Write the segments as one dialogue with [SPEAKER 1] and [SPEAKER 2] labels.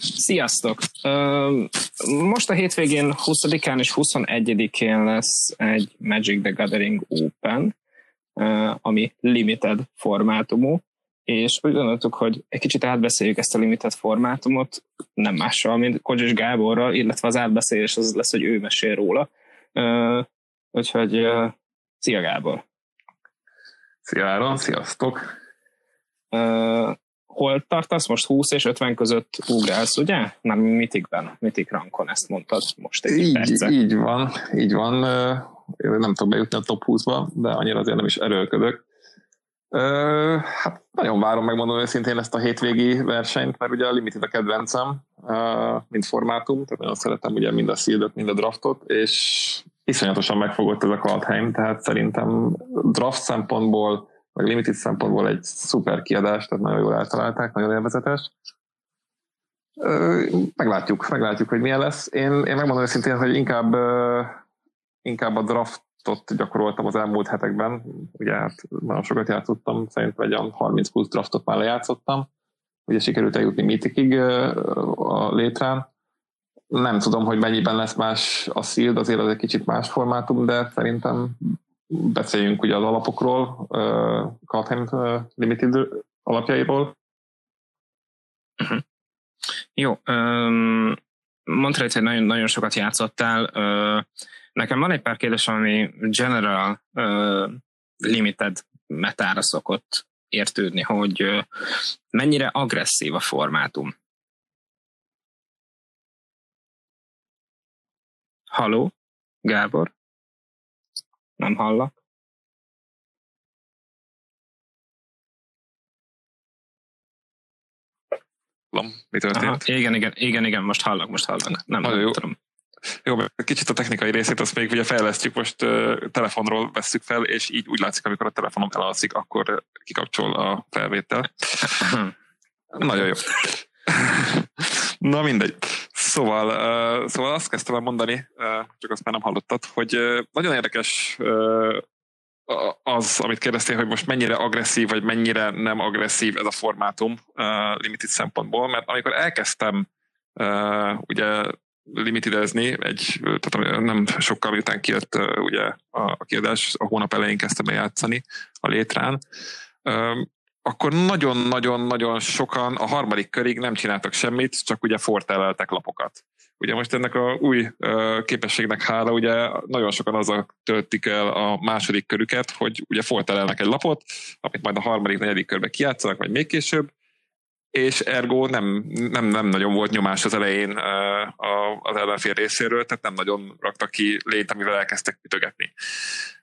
[SPEAKER 1] Sziasztok! Most a hétvégén 20-án és 21-én lesz egy Magic the Gathering Open, ami limited formátumú, és úgy gondoltuk, hogy egy kicsit átbeszéljük ezt a limited formátumot, nem mással, mint Kodzsis Gáborral, illetve az átbeszélés az lesz, hogy ő mesél róla. Úgyhogy szia Gábor!
[SPEAKER 2] Szia Áron, sziasztok!
[SPEAKER 1] Hol tartasz most 20 és 50 között ugrálsz, ugye? Már mitikben, mitik rankon ezt mondtad most egy
[SPEAKER 2] így,
[SPEAKER 1] perce.
[SPEAKER 2] így van, így van. Én nem tudom bejutni a top 20-ba, de annyira azért nem is erőlködök. Hát nagyon várom megmondom őszintén ezt a hétvégi versenyt, mert ugye a Limited a kedvencem, mint formátum, tehát nagyon szeretem ugye mind a seedet, mind a draftot, és iszonyatosan megfogott ez a Kaldheim, tehát szerintem draft szempontból meg limited szempontból egy szuper kiadás, tehát nagyon jól eltalálták, nagyon élvezetes. Meglátjuk, meglátjuk, hogy milyen lesz. Én, én megmondom őszintén, hogy inkább, inkább a draftot gyakoroltam az elmúlt hetekben. Ugye hát nagyon sokat játszottam, szerintem egy 30 plusz draftot már lejátszottam. Ugye sikerült eljutni mítikig a létrán. Nem tudom, hogy mennyiben lesz más a Shield, azért az egy kicsit más formátum, de szerintem beszéljünk ugye az alapokról, uh, Kaltheim uh, Limited alapjairól.
[SPEAKER 1] Jó, um, mondtad, hogy nagyon, nagyon sokat játszottál. Uh, nekem van egy pár kérdés, ami general uh, limited metára szokott értődni, hogy uh, mennyire agresszív a formátum. Haló, Gábor? Nem hallak?
[SPEAKER 2] Mi történt? Aha,
[SPEAKER 1] igen, igen, igen, igen, most hallak, most hallak. Nem, nem jó. tudom.
[SPEAKER 2] Jó, kicsit a technikai részét azt még ugye fejlesztjük, most uh, telefonról vesszük fel, és így úgy látszik, amikor a telefonom elalszik, akkor kikapcsol a felvétel. Nagyon jó. Na mindegy. Szóval, uh, szóval azt kezdtem el mondani, uh, csak azt már nem hallottad, hogy uh, nagyon érdekes uh, az, amit kérdeztél, hogy most mennyire agresszív, vagy mennyire nem agresszív ez a formátum uh, limited szempontból, mert amikor elkezdtem uh, ugye limitidezni, egy, tehát nem sokkal miután kijött uh, ugye a, a kiadás, a hónap elején kezdtem el játszani a létrán, akkor nagyon-nagyon-nagyon sokan a harmadik körig nem csináltak semmit, csak ugye forteleltek lapokat. Ugye most ennek a új képességnek hála, ugye nagyon sokan azzal töltik el a második körüket, hogy ugye fortelelnek egy lapot, amit majd a harmadik, negyedik körbe kijátszanak, vagy még később, és ergo nem, nem, nem nagyon volt nyomás az elején az ellenfél részéről, tehát nem nagyon raktak ki lényt, amivel elkezdtek ütögetni.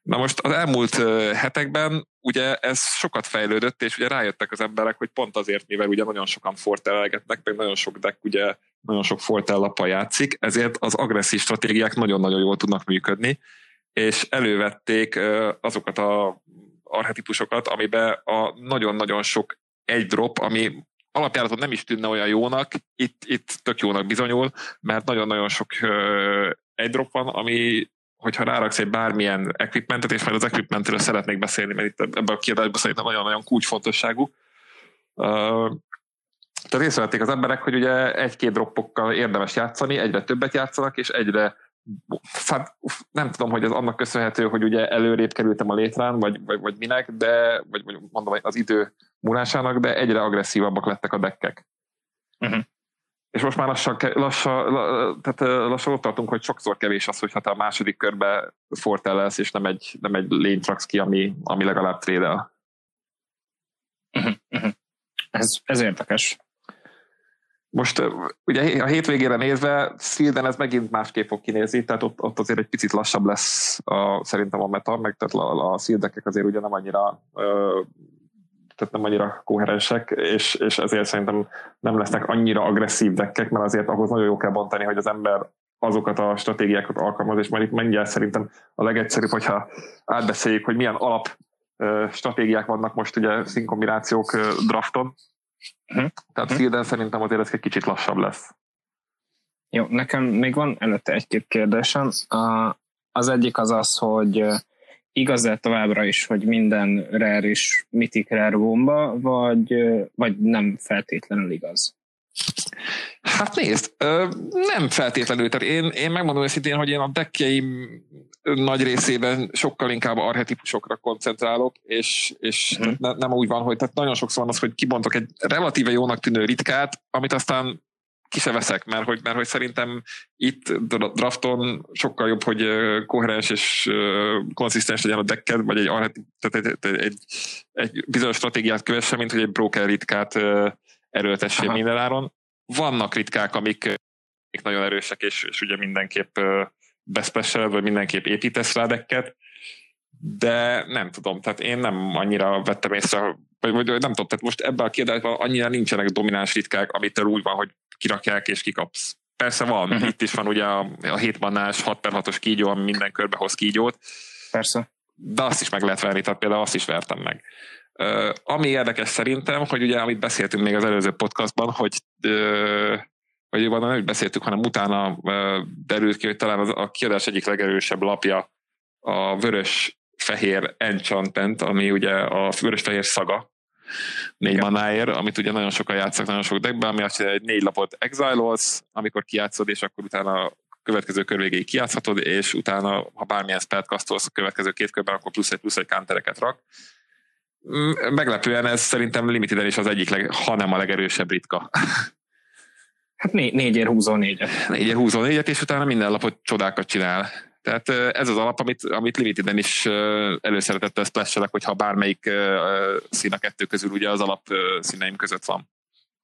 [SPEAKER 2] Na most az elmúlt hetekben ugye ez sokat fejlődött, és ugye rájöttek az emberek, hogy pont azért, mivel ugye nagyon sokan fortelelgetnek, meg nagyon sok deck ugye nagyon sok fortellappal játszik, ezért az agresszív stratégiák nagyon-nagyon jól tudnak működni, és elővették azokat a archetipusokat, amiben a nagyon-nagyon sok egy drop, ami alapjáraton nem is tűnne olyan jónak, itt, itt tök jónak bizonyul, mert nagyon-nagyon sok egy drop van, ami hogyha ráraksz egy bármilyen equipmentet, és majd az equipmentről szeretnék beszélni, mert itt ebben a kiadásban szerintem nagyon-nagyon kulcsfontosságú. Tehát észrevették az emberek, hogy ugye egy-két droppokkal érdemes játszani, egyre többet játszanak, és egyre hát nem tudom, hogy ez annak köszönhető, hogy ugye előrébb kerültem a létrán, vagy, vagy, vagy minek, de, vagy, vagy mondom az idő múlásának, de egyre agresszívabbak lettek a dekkek. Uh-huh. És most már lassan, lassan, tehát lassan ott tartunk, hogy sokszor kevés az, hogyha te a második körbe fortel lesz, és nem egy, nem egy lényt raksz ki, ami, ami legalább trédel.
[SPEAKER 1] Uh-huh. Uh-huh. Ez, ez érdekes.
[SPEAKER 2] Most ugye a hétvégére nézve Szilden ez megint másképp fog kinézni, tehát ott, ott azért egy picit lassabb lesz a, szerintem a meta, meg tehát a, a Szildekek azért ugye nem annyira ö, tehát nem annyira koherensek, és, és ezért szerintem nem lesznek annyira agresszív dekkek, mert azért ahhoz nagyon jó kell bontani, hogy az ember azokat a stratégiákat alkalmaz, és majd itt mindjárt szerintem a legegyszerűbb, hogyha átbeszéljük, hogy milyen alap stratégiák vannak most ugye színkombinációk drafton, Uh-huh. Tehát uh-huh. Fielden szerintem azért ez egy kicsit lassabb lesz.
[SPEAKER 1] Jó, nekem még van előtte egy-két kérdésem. Az egyik az az, hogy igaz-e továbbra is, hogy minden rare is mythic rare bomba, vagy, vagy nem feltétlenül igaz?
[SPEAKER 2] Hát nézd, nem feltétlenül. Tehát én, én megmondom őszintén, hogy én a deckjeim nagy részében sokkal inkább arhetipusokra koncentrálok, és, és hmm. ne, nem úgy van, hogy tehát nagyon sokszor van az, hogy kibontok egy relatíve jónak tűnő ritkát, amit aztán ki se veszek, mert hogy, mert hogy szerintem itt drafton sokkal jobb, hogy koherens és konszisztens legyen a decked, vagy egy, tehát egy, egy, egy, egy bizonyos stratégiát kövesse, mint hogy egy broker ritkát erőltessél minden áron. Vannak ritkák, amik, nagyon erősek, és, és ugye mindenképp beszpesseled, vagy mindenképp építesz rá dekket, de nem tudom, tehát én nem annyira vettem észre, vagy, vagy nem tudom, tehát most ebben a kiadásban annyira nincsenek domináns ritkák, amit úgy van, hogy kirakják és kikapsz. Persze van, uh-huh. itt is van ugye a, a 7 mannás 6 per 6-os kígyó, ami minden körbe hoz kígyót.
[SPEAKER 1] Persze.
[SPEAKER 2] De azt is meg lehet verni, tehát például azt is vertem meg. Uh, ami érdekes szerintem, hogy ugye, amit beszéltünk még az előző podcastban, hogy uh, vagy van nem beszéltük, hanem utána uh, derült ki, hogy talán az, a kiadás egyik legerősebb lapja a vörös-fehér enchantment, ami ugye a vörös-fehér szaga, négy manáért, amit ugye nagyon sokan játszanak nagyon sok deckben, ami azt jelenti, hogy négy lapot exilolsz, amikor kijátszod, és akkor utána következő kör végéig kijátszhatod, és utána, ha bármilyen spelt kasztolsz a következő két körben, akkor plusz egy plusz egy countereket rak. Mm, meglepően ez szerintem limited is az egyik, leg, ha nem a legerősebb ritka.
[SPEAKER 1] Hát né- négyért húzol négyet.
[SPEAKER 2] Négyért húzol négyet, és utána minden lapot csodákat csinál. Tehát ez az alap, amit, amit Limiteden is előszeretettel splash hogyha bármelyik szín a kettő közül ugye az alap színeim között van.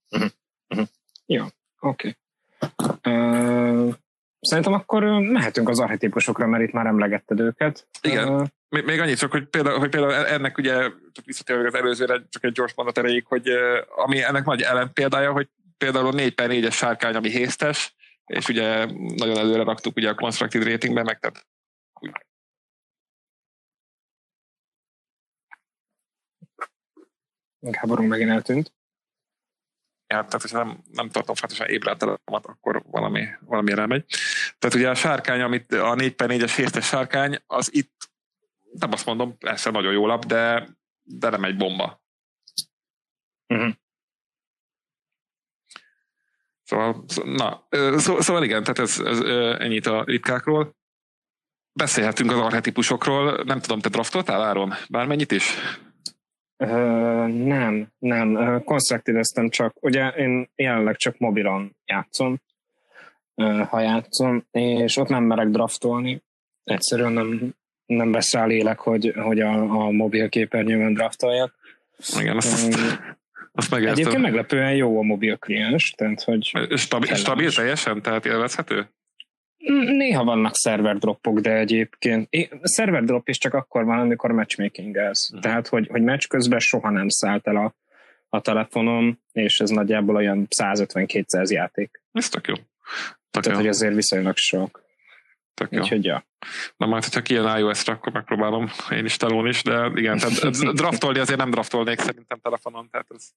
[SPEAKER 1] Uh-huh. Uh-huh. Jó, oké. Okay. Uh, szerintem akkor mehetünk az archetípusokra, mert itt már emlegetted őket.
[SPEAKER 2] Igen. Uh, még, még annyit csak, hogy például, hogy például ennek ugye, csak visszatérve az előzőre, csak egy gyors mondat erejéig, hogy ami ennek nagy ellenpéldája, hogy például a 4 per 4-es sárkány, ami hésztes, és ugye nagyon előre raktuk ugye a constructed ratingbe, meg tehát
[SPEAKER 1] Gáborunk megint eltűnt.
[SPEAKER 2] Ja, tehát, hogyha nem, nem tartom fontosan ébredtelemet, akkor valami, valami elmegy. Tehát ugye a sárkány, amit a 4 per 4-es hésztes sárkány, az itt, nem azt mondom, persze nagyon jó lap, de, de nem egy bomba. Uh-huh. Szóval, na, szó, szóval igen, tehát ez, ez ennyit a ritkákról. Beszélhetünk az arhetipusokról. Nem tudom, te draftoltál, Áron? Bármennyit is?
[SPEAKER 1] Nem, nem. Constructed csak, ugye én jelenleg csak mobilon játszom, ha játszom, és ott nem merek draftolni. Egyszerűen nem, nem vesz rá lélek, hogy, hogy a, a mobil képernyőn draftoljak.
[SPEAKER 2] Igen, azt, azt
[SPEAKER 1] megértem. Egyébként meglepően jó a mobil kliens, tehát hogy...
[SPEAKER 2] Stabil, stabil teljesen, tehát élvezhető?
[SPEAKER 1] Néha vannak server droppok, de egyébként server drop is csak akkor van, amikor matchmaking ez. Uh-huh. Tehát, hogy, hogy match közben soha nem szállt el a, a telefonom, és ez nagyjából olyan 150-200 játék.
[SPEAKER 2] Ez tök jó.
[SPEAKER 1] Tök Tehát, jó. hogy azért viszonylag sok.
[SPEAKER 2] Tök jó. Úgyhogy, ja. Na majd, hogyha kijön iOS-re, akkor megpróbálom én is telón is, de igen, tehát draftolni azért nem draftolnék szerintem telefonon, tehát ez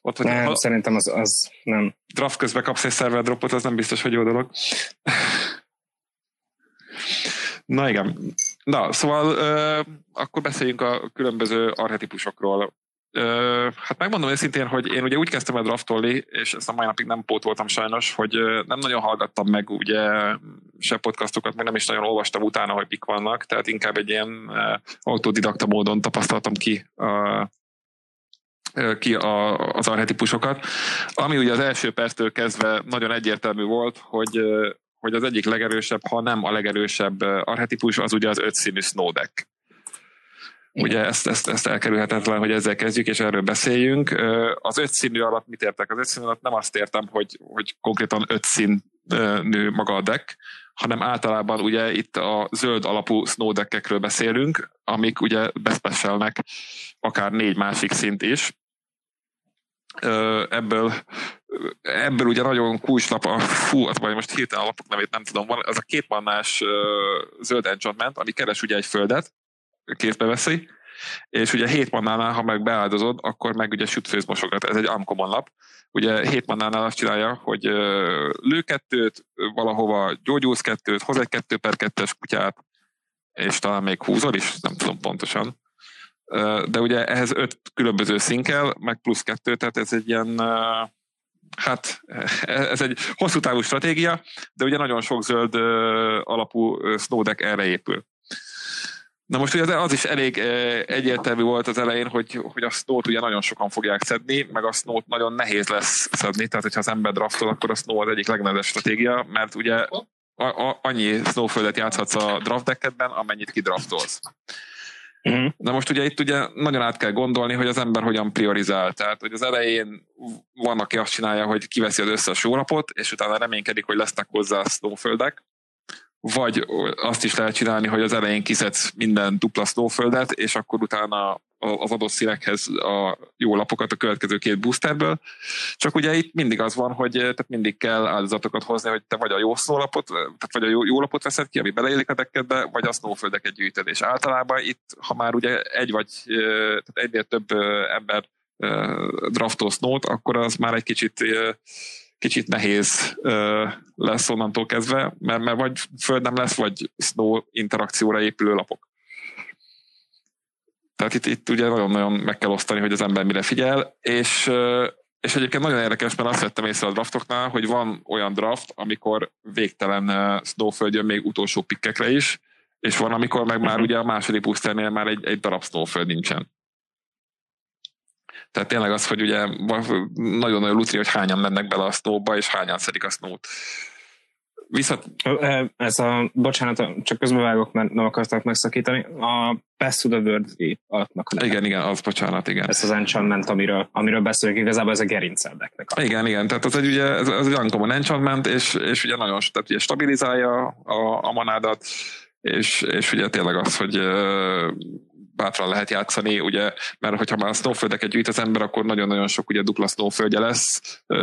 [SPEAKER 1] ott, hogy nem, ha, szerintem az, az nem.
[SPEAKER 2] Draft közben kapsz egy server dropot, az nem biztos, hogy jó dolog. Na igen. Na, szóval uh, akkor beszéljünk a különböző arhetipusokról. Uh, hát megmondom őszintén, hogy én ugye úgy kezdtem el draftolni, és ezt a mai napig nem pótoltam sajnos, hogy nem nagyon hallgattam meg ugye se podcastokat, meg nem is nagyon olvastam utána, hogy mik vannak, tehát inkább egy ilyen autodidakta módon tapasztaltam ki uh, ki a, az arhetipusokat, ami ugye az első perctől kezdve nagyon egyértelmű volt, hogy hogy az egyik legerősebb, ha nem a legerősebb arhetipus, az ugye az ötszínű Snow deck. Ugye ezt, ezt, ezt elkerülhetetlen, hogy ezzel kezdjük, és erről beszéljünk. Az öt színű alatt mit értek? Az öt színű alatt nem azt értem, hogy, hogy konkrétan öt színű maga a deck, hanem általában ugye itt a zöld alapú snow deckekről beszélünk, amik ugye beszpesselnek akár négy másik szint is, ebből, ebből ugye nagyon kulcslap a, fú, az vagy most hirtelen a lapok nevét nem tudom, van, az a két mannás zöld enchantment, ami keres ugye egy földet, kézbe veszi, és ugye hét mannánál, ha meg beáldozod, akkor meg ugye sütfőz mosogat, ez egy uncommon lap. Ugye hét mannánál azt csinálja, hogy lő kettőt, valahova gyógyulsz kettőt, hoz egy kettő per kettes kutyát, és talán még húzol is, nem tudom pontosan de ugye ehhez öt különböző szín kell, meg plusz kettő, tehát ez egy ilyen hát ez egy hosszú távú stratégia, de ugye nagyon sok zöld alapú snowdeck erre épül. Na most ugye az is elég egyértelmű volt az elején, hogy, hogy a snow ugye nagyon sokan fogják szedni, meg a snow nagyon nehéz lesz szedni, tehát hogyha az ember draftol, akkor a snow az egyik legnehezebb stratégia, mert ugye a, a, annyi snowföldet játszhatsz a draft deckedben, amennyit kidraftolsz. Uh-huh. Na most ugye itt ugye nagyon át kell gondolni, hogy az ember hogyan priorizál. Tehát, hogy az elején van, aki azt csinálja, hogy kiveszi az összes sórapot, és utána reménykedik, hogy lesznek hozzá snowföldek, vagy azt is lehet csinálni, hogy az elején kiszedsz minden dupla snowföldet, és akkor utána az adott színekhez a jó lapokat a következő két boosterből. Csak ugye itt mindig az van, hogy tehát mindig kell áldozatokat hozni, hogy te vagy a jó snowlapot, tehát vagy a jó, jó lapot veszed ki, ami beleélik a dekkedbe, vagy a snowföldeket gyűjtöd. És általában itt, ha már ugye egy vagy tehát egynél több ember draftol snow akkor az már egy kicsit kicsit nehéz lesz onnantól kezdve, mert, mert vagy föld nem lesz, vagy snow interakcióra épülő lapok. Tehát itt, itt ugye nagyon-nagyon meg kell osztani, hogy az ember mire figyel, és, és egyébként nagyon érdekes, mert azt vettem észre a draftoknál, hogy van olyan draft, amikor végtelen snowföld jön még utolsó pikkekre is, és van, amikor meg már mhm. ugye a második puszternél már egy, egy darab snowföld nincsen. Tehát tényleg az, hogy ugye nagyon-nagyon lutri, hogy hányan mennek bele a snowba, és hányan szedik a snowt. Viszont...
[SPEAKER 1] Ez a, bocsánat, csak közbevágok, mert nem akartak megszakítani, a Pass to the World alapnak.
[SPEAKER 2] Igen, igen, az bocsánat, igen.
[SPEAKER 1] Ez az enchantment, amiről, amiről beszélünk, igazából ez a gerinceldeknek.
[SPEAKER 2] Igen, igen, tehát az egy, ugye, ez, ez egy uncommon enchantment, és, és ugye nagyon tehát ugye stabilizálja a, a manádat, és, és ugye tényleg az, hogy bátran lehet játszani, ugye, mert hogyha már snowföldeket gyűjt az ember, akkor nagyon-nagyon sok ugye dupla snowföldje lesz,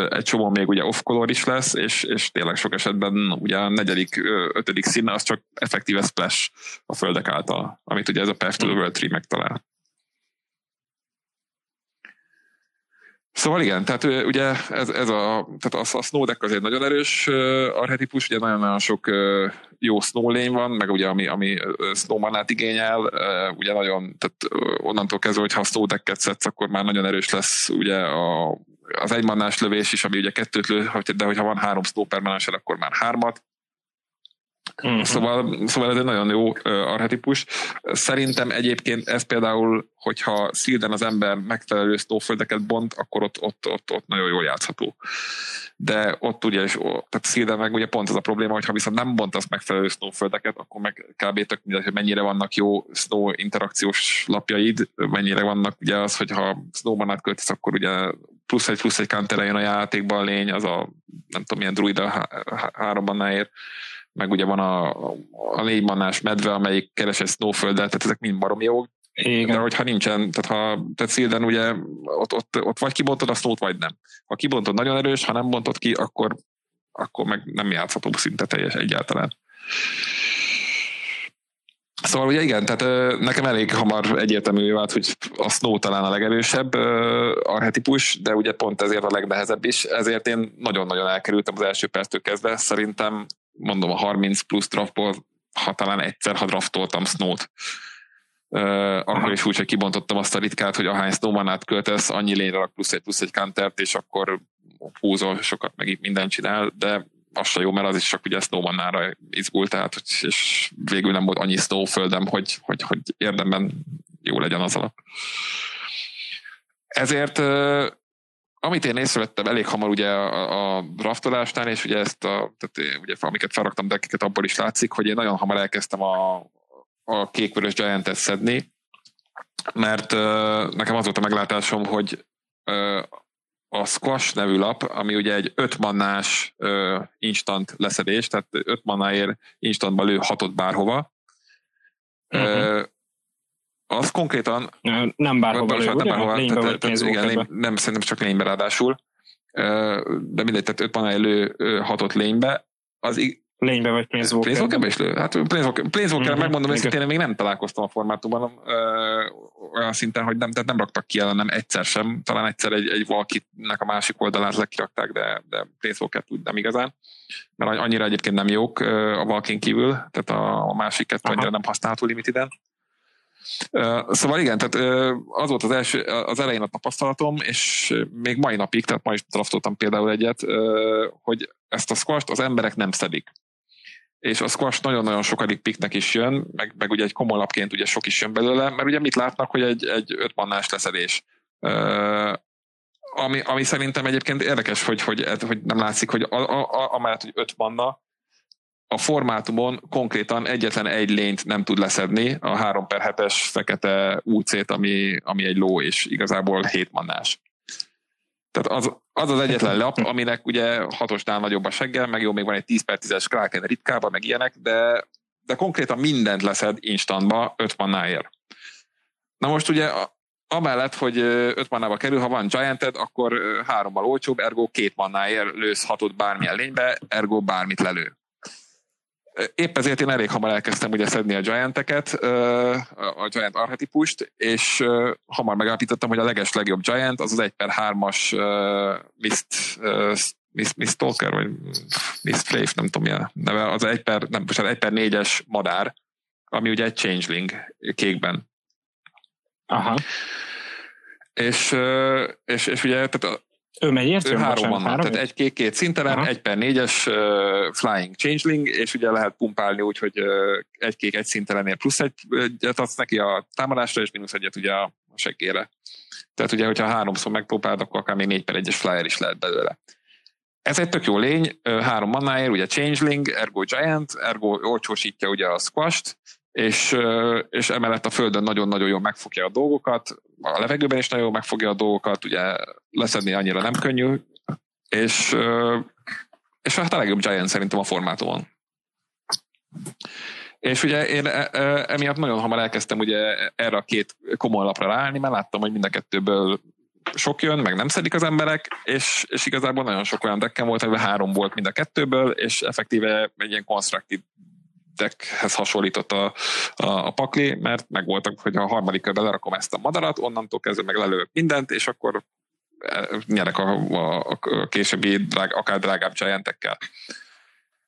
[SPEAKER 2] egy csomó még ugye off-color is lesz, és, és tényleg sok esetben ugye a negyedik, ötödik színe az csak effektíve splash a földek által, amit ugye ez a Path to the World Tree megtalál. Szóval igen, tehát ugye ez, ez a, tehát a, a Snow Deck azért nagyon erős arhetipus, ugye nagyon-nagyon sok jó Snow lény van, meg ugye ami, ami Snowmanát igényel, ugye nagyon, tehát onnantól kezdve, hogy ha Snow Decket szedsz, akkor már nagyon erős lesz ugye a, az egymannás lövés is, ami ugye kettőt lő, de hogyha van három Snow permanenser, akkor már hármat, Uh-huh. Szóval, szóval ez egy nagyon jó arhetipus. Szerintem egyébként ez például, hogyha szilden az ember megfelelő snowföldeket bont, akkor ott, ott, ott, ott nagyon jól játszható. De ott ugye, és, tehát szilden meg ugye pont az a probléma, hogy ha viszont nem bontasz megfelelő snowföldeket, akkor meg kb. tök mindegy, hogy mennyire vannak jó snow interakciós lapjaid, mennyire vannak ugye az, hogyha snowmanát költesz, akkor ugye plusz egy plusz egy counter a játékban a lény, az a nem tudom milyen druida háromban ér meg ugye van a, a négy mannás medve, amelyik keres egy snowföldet, tehát ezek mind barom jók. Igen. De hogyha nincsen, tehát ha tehát Szilden ugye ott, ott, ott vagy kibontod a snowt, vagy nem. Ha kibontod nagyon erős, ha nem bontod ki, akkor, akkor meg nem játszható szinte teljes egyáltalán. Szóval ugye igen, tehát nekem elég hamar egyértelmű vált, hogy a Snow talán a legerősebb arhetipus, de ugye pont ezért a legnehezebb is, ezért én nagyon-nagyon elkerültem az első perctől kezdve. Szerintem mondom a 30 plusz draftból, ha talán egyszer, ha draftoltam Snow-t, Uh, akkor is úgy, hogy kibontottam azt a ritkát, hogy ahány snowmanát költesz, annyi lényre plusz egy plusz egy kantert, és akkor húzol sokat, meg mindent csinál, de az se jó, mert az is csak ugye snowmanára izgult, tehát és végül nem volt annyi snowföldem, hogy, hogy, hogy érdemben jó legyen az alap. Ezért amit én észrevettem elég hamar ugye a, a draftolásnál, és ugye ezt a, tehát ugye amiket felraktam dekkeket, abból is látszik, hogy én nagyon hamar elkezdtem a, a kékvörös giant szedni, mert uh, nekem az volt a meglátásom, hogy uh, a Squash nevű lap, ami ugye egy 5 mannás uh, instant leszedés, tehát 5 mannáért instantba lő hatot bárhova, uh-huh. Az konkrétan...
[SPEAKER 1] Nem bárhova lő,
[SPEAKER 2] nem bárhova, lénybe tehát, tehát, igen, lény, nem, szerintem csak lénybe ráadásul, de mindegy, tehát 5 manna lő hatot lénybe, az
[SPEAKER 1] Lénybe vagy Planeswalker? Planeswalker
[SPEAKER 2] is lő. Hát Planeswalker, Planeswalker mm-hmm. megmondom őszintén, én még nem találkoztam a formátumban ö, olyan szinten, hogy nem, tehát nem raktak ki ellenem egyszer sem. Talán egyszer egy, egy valkinek a másik oldalán lekirakták, de, de planeswalker úgy nem igazán. Mert annyira egyébként nem jók a Valkin kívül, tehát a, a másik kettő annyira nem használható limitiden. Szóval igen, tehát az volt az, első, az elején a tapasztalatom, és még mai napig, tehát ma is draftoltam például egyet, hogy ezt a squash az emberek nem szedik. És a squash nagyon-nagyon sokadik piknek is jön, meg, meg ugye egy komoly lapként ugye sok is jön belőle, mert ugye mit látnak, hogy egy, egy ötmannás leszedés. Ami, ami szerintem egyébként érdekes, hogy, hogy, hogy nem látszik, hogy a, a, a, amellett, hogy öt manna, a formátumon konkrétan egyetlen egy lényt nem tud leszedni, a 3 per 7-es fekete UC-t, ami, ami egy ló, és igazából 7 mannás. Tehát az, az az egyetlen lap, aminek ugye hatosnál nagyobb a seggel, meg jó, még van egy 10 per 10-es Kraken ritkába, meg ilyenek, de, de konkrétan mindent leszed instantba 5 mannáért. Na most ugye amellett, hogy 5 mannába kerül, ha van gianted, akkor hárommal olcsóbb, ergo két mannáért lősz hatot bármilyen lénybe, ergo bármit lelő épp ezért én elég hamar elkezdtem ugye szedni a Gianteket, a Giant archetipust, és hamar megállapítottam, hogy a leges legjobb Giant az az 1 per 3-as Mist, Mist, Mist Stalker, vagy Mist Flave, nem tudom mi a neve, az 1 per, nem, most 1 per 4-es madár, ami ugye egy changeling kékben.
[SPEAKER 1] Aha.
[SPEAKER 2] És, és, és ugye tehát
[SPEAKER 1] ő melyért
[SPEAKER 2] jön? Három három tehát egy kék, két szintelen, Aha. egy per négyes uh, flying changeling, és ugye lehet pumpálni úgy, hogy uh, egy kék, egy szintelenért plusz egyet adsz neki a támadásra, és mínusz egyet ugye a seggére. Tehát ugye, hogyha háromszor megpróbálod, akkor akár még négy per egyes flyer is lehet belőle. Ez egy tök jó lény, három mannáért, ugye Changeling, ergo Giant, ergo olcsósítja ugye a squasht, és, és emellett a Földön nagyon-nagyon jól megfogja a dolgokat, a levegőben is nagyon jól megfogja a dolgokat, ugye leszedni annyira nem könnyű, és, és hát a legjobb Giant szerintem a formátumon. És ugye én e, e, emiatt nagyon hamar elkezdtem ugye erre a két komoly lapra ráállni, mert láttam, hogy mind a kettőből sok jön, meg nem szedik az emberek, és, és igazából nagyon sok olyan dekkem volt, amiben három volt mind a kettőből, és effektíve egy ilyen konstruktív deckhez hasonlított a, a, a pakli, mert megvoltak, hogy a harmadik körben lerakom ezt a madarat, onnantól kezdve meg lelőök mindent, és akkor e, nyerek a, a, a későbbi drág, akár drágább giantekkel.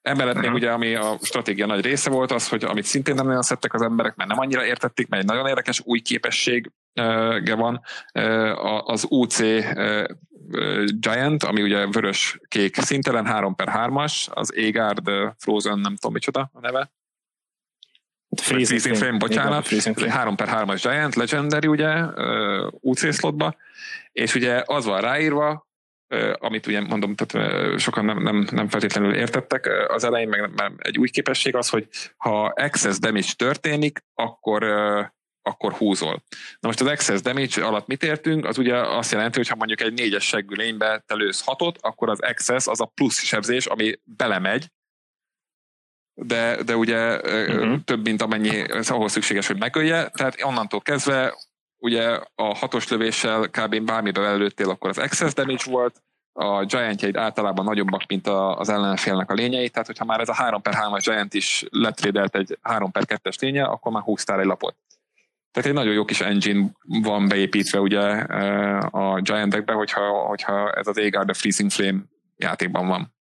[SPEAKER 2] Emellett még mhm. ugye, ami a stratégia nagy része volt, az, hogy amit szintén nem nagyon szedtek az emberek, mert nem annyira értették, mert egy nagyon érdekes új képessége van, az UC Giant, ami ugye vörös-kék szintelen, 3 per 3-as, az Egard Frozen, nem tudom micsoda a neve. Freezing, Freezing Frame, bocsánat. Freezing Frame. 3 per 3-as Giant, Legendary ugye, UC slotba, és ugye az van ráírva, amit ugye mondom, tehát sokan nem, nem, nem feltétlenül értettek az elején, meg egy új képesség az, hogy ha excess damage történik, akkor akkor húzol. Na most az excess damage alatt mit értünk? Az ugye azt jelenti, hogy ha mondjuk egy négyes seggű lénybe te lősz hatot, akkor az excess az a plusz sebzés, ami belemegy, de, de ugye uh-huh. több, mint amennyi ahhoz szükséges, hogy megölje. Tehát onnantól kezdve ugye a hatos lövéssel kb. bármire előttél, akkor az excess damage volt, a giantjeid általában nagyobbak, mint az ellenfélnek a lényei, tehát hogyha már ez a 3 per 3-as giant is letrédelt egy 3 per 2-es lénye, akkor már húztál egy lapot. Tehát egy nagyon jó kis engine van beépítve ugye a Giantekbe, hogyha, hogyha ez az Agar the Freezing Flame játékban van.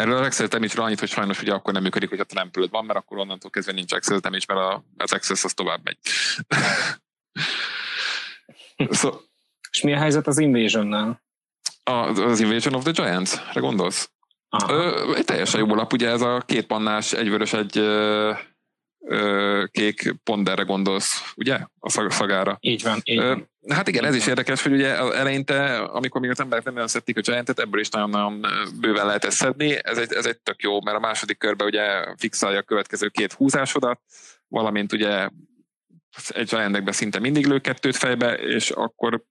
[SPEAKER 2] Erről az Access damage annyit, hogy sajnos ugye akkor nem működik, hogyha trample van, mert akkor onnantól kezdve nincs Access damage, mert a, az Access az tovább megy.
[SPEAKER 1] so, És mi a helyzet az Invasion-nál?
[SPEAKER 2] Az Invasion of the Giants-re gondolsz? Ö, egy teljesen jó lap, ugye ez a két pannás, egy vörös, egy kék pont erre gondolsz, ugye? A szagára.
[SPEAKER 1] Így van. Így van.
[SPEAKER 2] Hát igen, ez is érdekes, hogy ugye eleinte, amikor még az emberek nem nagyon szedték a Giant-et, ebből is nagyon-nagyon bőven lehet ezt szedni. Ez egy, ez egy tök jó, mert a második körben ugye fixálja a következő két húzásodat, valamint ugye egy giant szinte mindig lő kettőt fejbe, és akkor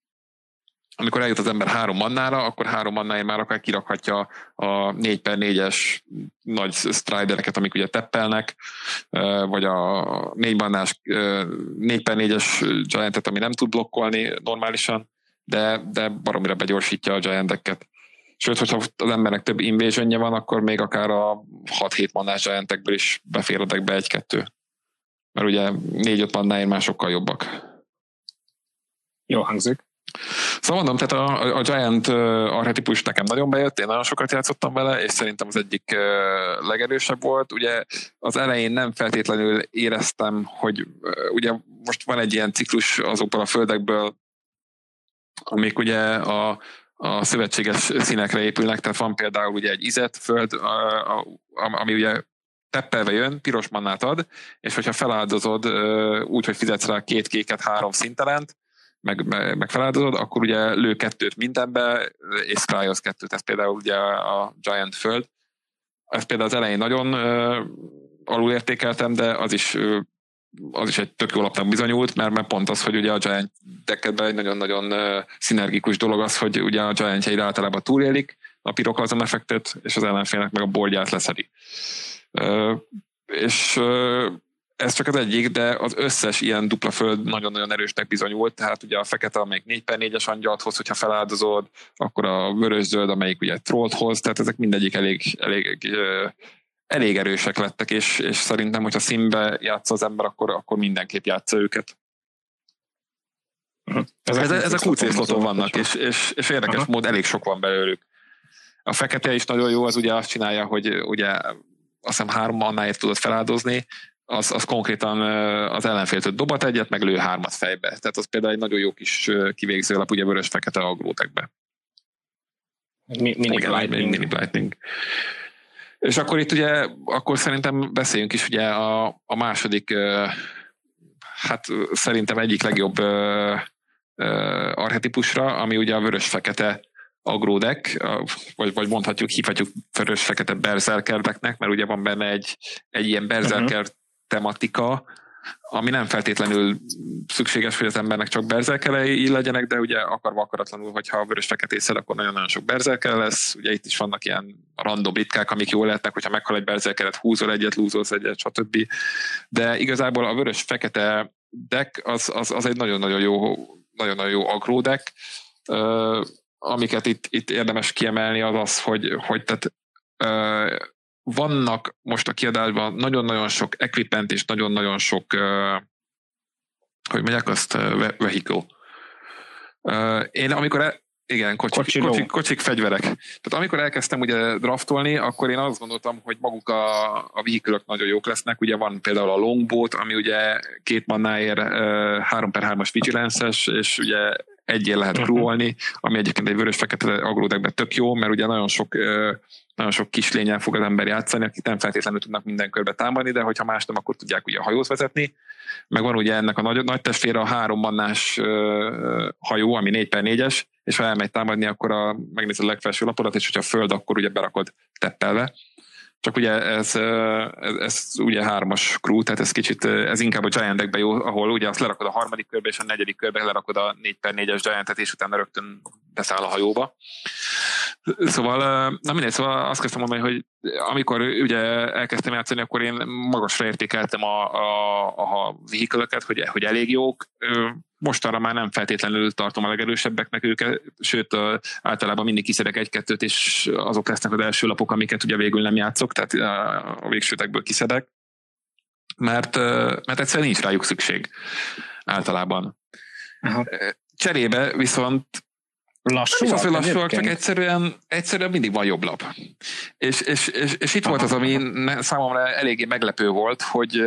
[SPEAKER 2] amikor eljut az ember három mannára, akkor három mannáért már akár kirakhatja a 4 per 4-es nagy stridereket, amik ugye teppelnek, vagy a 4 mannás 4 per 4-es giantet, ami nem tud blokkolni normálisan, de, de baromira begyorsítja a gianteket. Sőt, hogyha az embernek több invasionje van, akkor még akár a 6-7 mannás giantekből is befér a deckbe egy-kettő. Mert ugye 4-5 mannáért már sokkal jobbak.
[SPEAKER 1] Jó hangzik.
[SPEAKER 2] Szóval mondom, tehát a, a Giant arhetipus nekem nagyon bejött, én nagyon sokat játszottam vele, és szerintem az egyik legerősebb volt. Ugye az elején nem feltétlenül éreztem, hogy ugye most van egy ilyen ciklus azokból a földekből, amik ugye a, a szövetséges színekre épülnek, tehát van például ugye egy izet föld, ami ugye teppelve jön, piros mannát ad, és hogyha feláldozod úgy, hogy fizetsz rá két kéket, három szintelent, meg, meg, meg feláldozod, akkor ugye lő kettőt mindenbe, és Scryoz kettőt, ez például ugye a Giant Föld. Ez például az elején nagyon uh, alulértékeltem, de az is uh, az is egy tök jó lapnak bizonyult, mert, mert pont az, hogy ugye a Giant decketben egy nagyon-nagyon uh, szinergikus dolog az, hogy ugye a Giantjeid általában túlélik a pirokazon effektet, és az ellenfélnek meg a boardját leszedi. Uh, és uh, ez csak az egyik, de az összes ilyen dupla föld nagyon-nagyon erősnek bizonyult, tehát ugye a fekete, amelyik 4 per 4-es angyalt hoz, hogyha feláldozod, akkor a vörös-zöld, amelyik ugye trollt hoz, tehát ezek mindegyik elég, elég, elég erősek lettek, és, és szerintem, hogyha színbe játsza az ember, akkor, akkor mindenképp játsza őket. Uh-huh. Ezek, ezek, ezek UC vannak, és, és, és érdekes uh-huh. mód elég sok van belőlük. A fekete is nagyon jó, az ugye azt csinálja, hogy ugye azt hiszem három mannáért tudod feláldozni, az, az konkrétan az ellenféltől dobat egyet, meg lő hármat fejbe. Tehát az például egy nagyon jó kis kivégző lap, ugye vörös-fekete agrótekbe.
[SPEAKER 1] Mi, mini, Igen, lightning.
[SPEAKER 2] mini lightning. És akkor itt ugye, akkor szerintem beszéljünk is ugye a, a második, hát szerintem egyik legjobb arhetipusra, ami ugye a vörös-fekete agródek, vagy, vagy mondhatjuk, hívhatjuk vörös-fekete berzerkerdeknek, mert ugye van benne egy, egy ilyen berzerker uh-huh tematika, ami nem feltétlenül szükséges, hogy az embernek csak berzerkelei legyenek, de ugye akarva akaratlanul, hogyha a vörös feketészel, akkor nagyon-nagyon sok berzerkel lesz. Ugye itt is vannak ilyen random ritkák, amik jól lehetnek, hogyha meghal egy berzerkeret, húzol egyet, lúzolsz egyet, stb. De igazából a vörös-fekete deck az, az, az egy nagyon-nagyon jó, nagyon-nagyon jó agro deck. Amiket itt, itt érdemes kiemelni az az, hogy, hogy tehát, vannak most a kiadásban nagyon-nagyon sok equipment és nagyon-nagyon sok, hogy mondják azt, vehicle. Én amikor e, igen, kocsik, kocsik, kocsik, fegyverek. Tehát amikor elkezdtem ugye draftolni, akkor én azt gondoltam, hogy maguk a, a vehikülök nagyon jók lesznek. Ugye van például a longboat, ami ugye két mannáért uh, 3 per 3-as vigilance és ugye egyél lehet mhm. krúolni, ami egyébként egy vörös-fekete agródekben tök jó, mert ugye nagyon sok nagyon sok kislényel fog az ember játszani, akik nem feltétlenül tudnak minden körbe támadni, de hogyha más nem, akkor tudják ugye a hajót vezetni. Meg van ugye ennek a nagy, nagy testvére a három mannás hajó, ami 4 per 4-es, és ha elmegy támadni, akkor a, megnézed a legfelső lapodat, és hogyha a föld, akkor ugye berakod teppelve. Csak ugye ez, ez, ez ugye hármas crew, tehát ez kicsit, ez inkább a giant jó, ahol ugye azt lerakod a harmadik körbe, és a negyedik körbe lerakod a 4 per 4-es giantet, és utána rögtön beszáll a hajóba. Szóval, na mindegy, szóval azt kezdtem mondani, hogy amikor ugye elkezdtem játszani, akkor én magasra értékeltem a, a, a vehikölöket, hogy, hogy elég jók. Mostanra már nem feltétlenül tartom a legerősebbeknek őket, sőt általában mindig kiszedek egy-kettőt, és azok lesznek az első lapok, amiket ugye végül nem játszok, tehát a végsőtekből kiszedek, mert, mert egyszerűen nincs rájuk szükség általában. Aha. Cserébe viszont
[SPEAKER 1] Lassú? Nem
[SPEAKER 2] az, hogy lassúak, csak egyszerűen, egyszerűen mindig van jobb lap. És, és, és, és itt aha, volt az, ami számomra eléggé meglepő volt, hogy,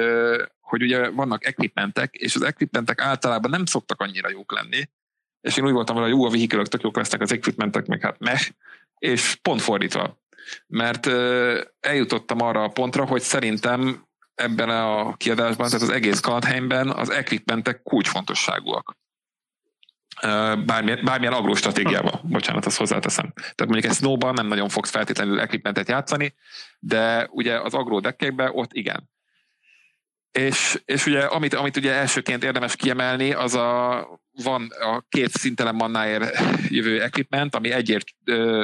[SPEAKER 2] hogy ugye vannak equipmentek, és az equipmentek általában nem szoktak annyira jók lenni, és én úgy voltam vele, hogy jó, a vehikülök tök jók lesznek, az equipmentek meg hát meh, és pont fordítva. Mert eljutottam arra a pontra, hogy szerintem ebben a kiadásban, tehát az egész Kaladheimben az equipmentek kulcsfontosságúak bármilyen, bármilyen agró stratégiával, bocsánat, azt hozzáteszem. Tehát mondjuk egy snowban nem nagyon fogsz feltétlenül equipmentet játszani, de ugye az agró deckekben ott igen. És, és ugye amit, amit ugye elsőként érdemes kiemelni, az a van a két szintelen mannáért jövő equipment, ami egyért,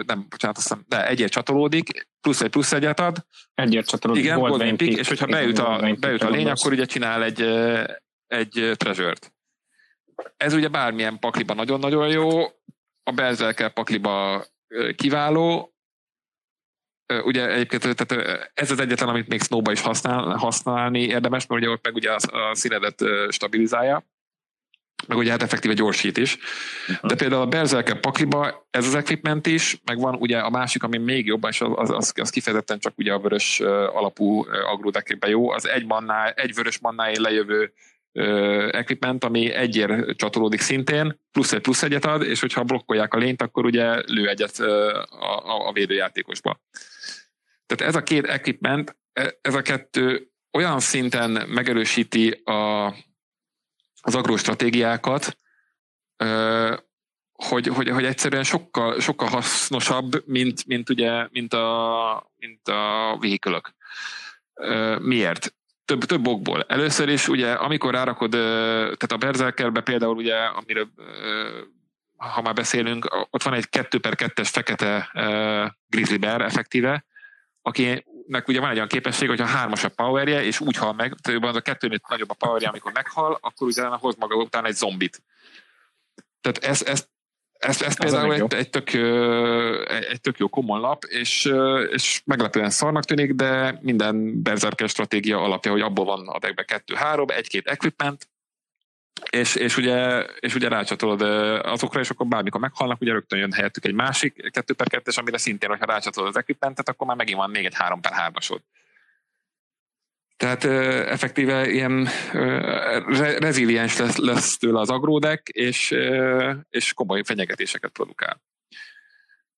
[SPEAKER 2] nem, bocsánat, azt hiszem, de egyért csatolódik, plusz egy plusz egyet ad.
[SPEAKER 1] Egyért csatolódik.
[SPEAKER 2] Igen, Golden Peak, és hogyha beüt a, beüt a lény, akkor ugye csinál egy, egy treasure-t. Ez ugye bármilyen pakliba nagyon-nagyon jó, a Berserker pakliba kiváló, ugye egyébként tehát ez az egyetlen, amit még snowba is használ, használni érdemes, mert ugye ott meg ugye a, a színedet stabilizálja. meg ugye hát effektíve gyorsít is. De például a Berserker pakliba ez az equipment is, meg van ugye a másik, ami még jobb, és az, az, az kifejezetten csak ugye a vörös alapú agrodekében jó, az egy, manná, egy vörös mannáért lejövő equipment, ami egyért csatolódik szintén, plusz egy plusz egyet ad, és hogyha blokkolják a lényt, akkor ugye lő egyet a, a, a védőjátékosba. Tehát ez a két equipment, e, ez a kettő olyan szinten megerősíti a, az agrostratégiákat, hogy, hogy, hogy egyszerűen sokkal, sokkal hasznosabb, mint, mint, ugye, mint, a, mint a véhikölök. Miért? Több, több okból. Először is ugye, amikor rárakod, tehát a Berserkerbe például ugye, amiről ha már beszélünk, ott van egy 2 per 2-es fekete grizzly bear effektíve, akinek ugye van egy olyan képesség, hogyha hármas a powerje, és úgy hal meg, tehát az a kettőnél nagyobb a powerje, amikor meghal, akkor utána hoz maga után egy zombit. Tehát ez, ez, ez, ez például egy, egy, tök, egy tök jó common lap, és, és meglepően szarnak tűnik, de minden berserker stratégia alapja, hogy abból van a deckben kettő-három, egy-két equipment, és, és, ugye, és ugye rácsatolod azokra, és akkor bármikor meghalnak, ugye rögtön jön helyettük egy másik 2 per 2 amire szintén, hogyha rácsatolod az equipmentet, akkor már megint van még egy 3 per 3-asod. Tehát effektíve ilyen reziliens lesz, lesz tőle az agródek, és, és komoly fenyegetéseket produkál.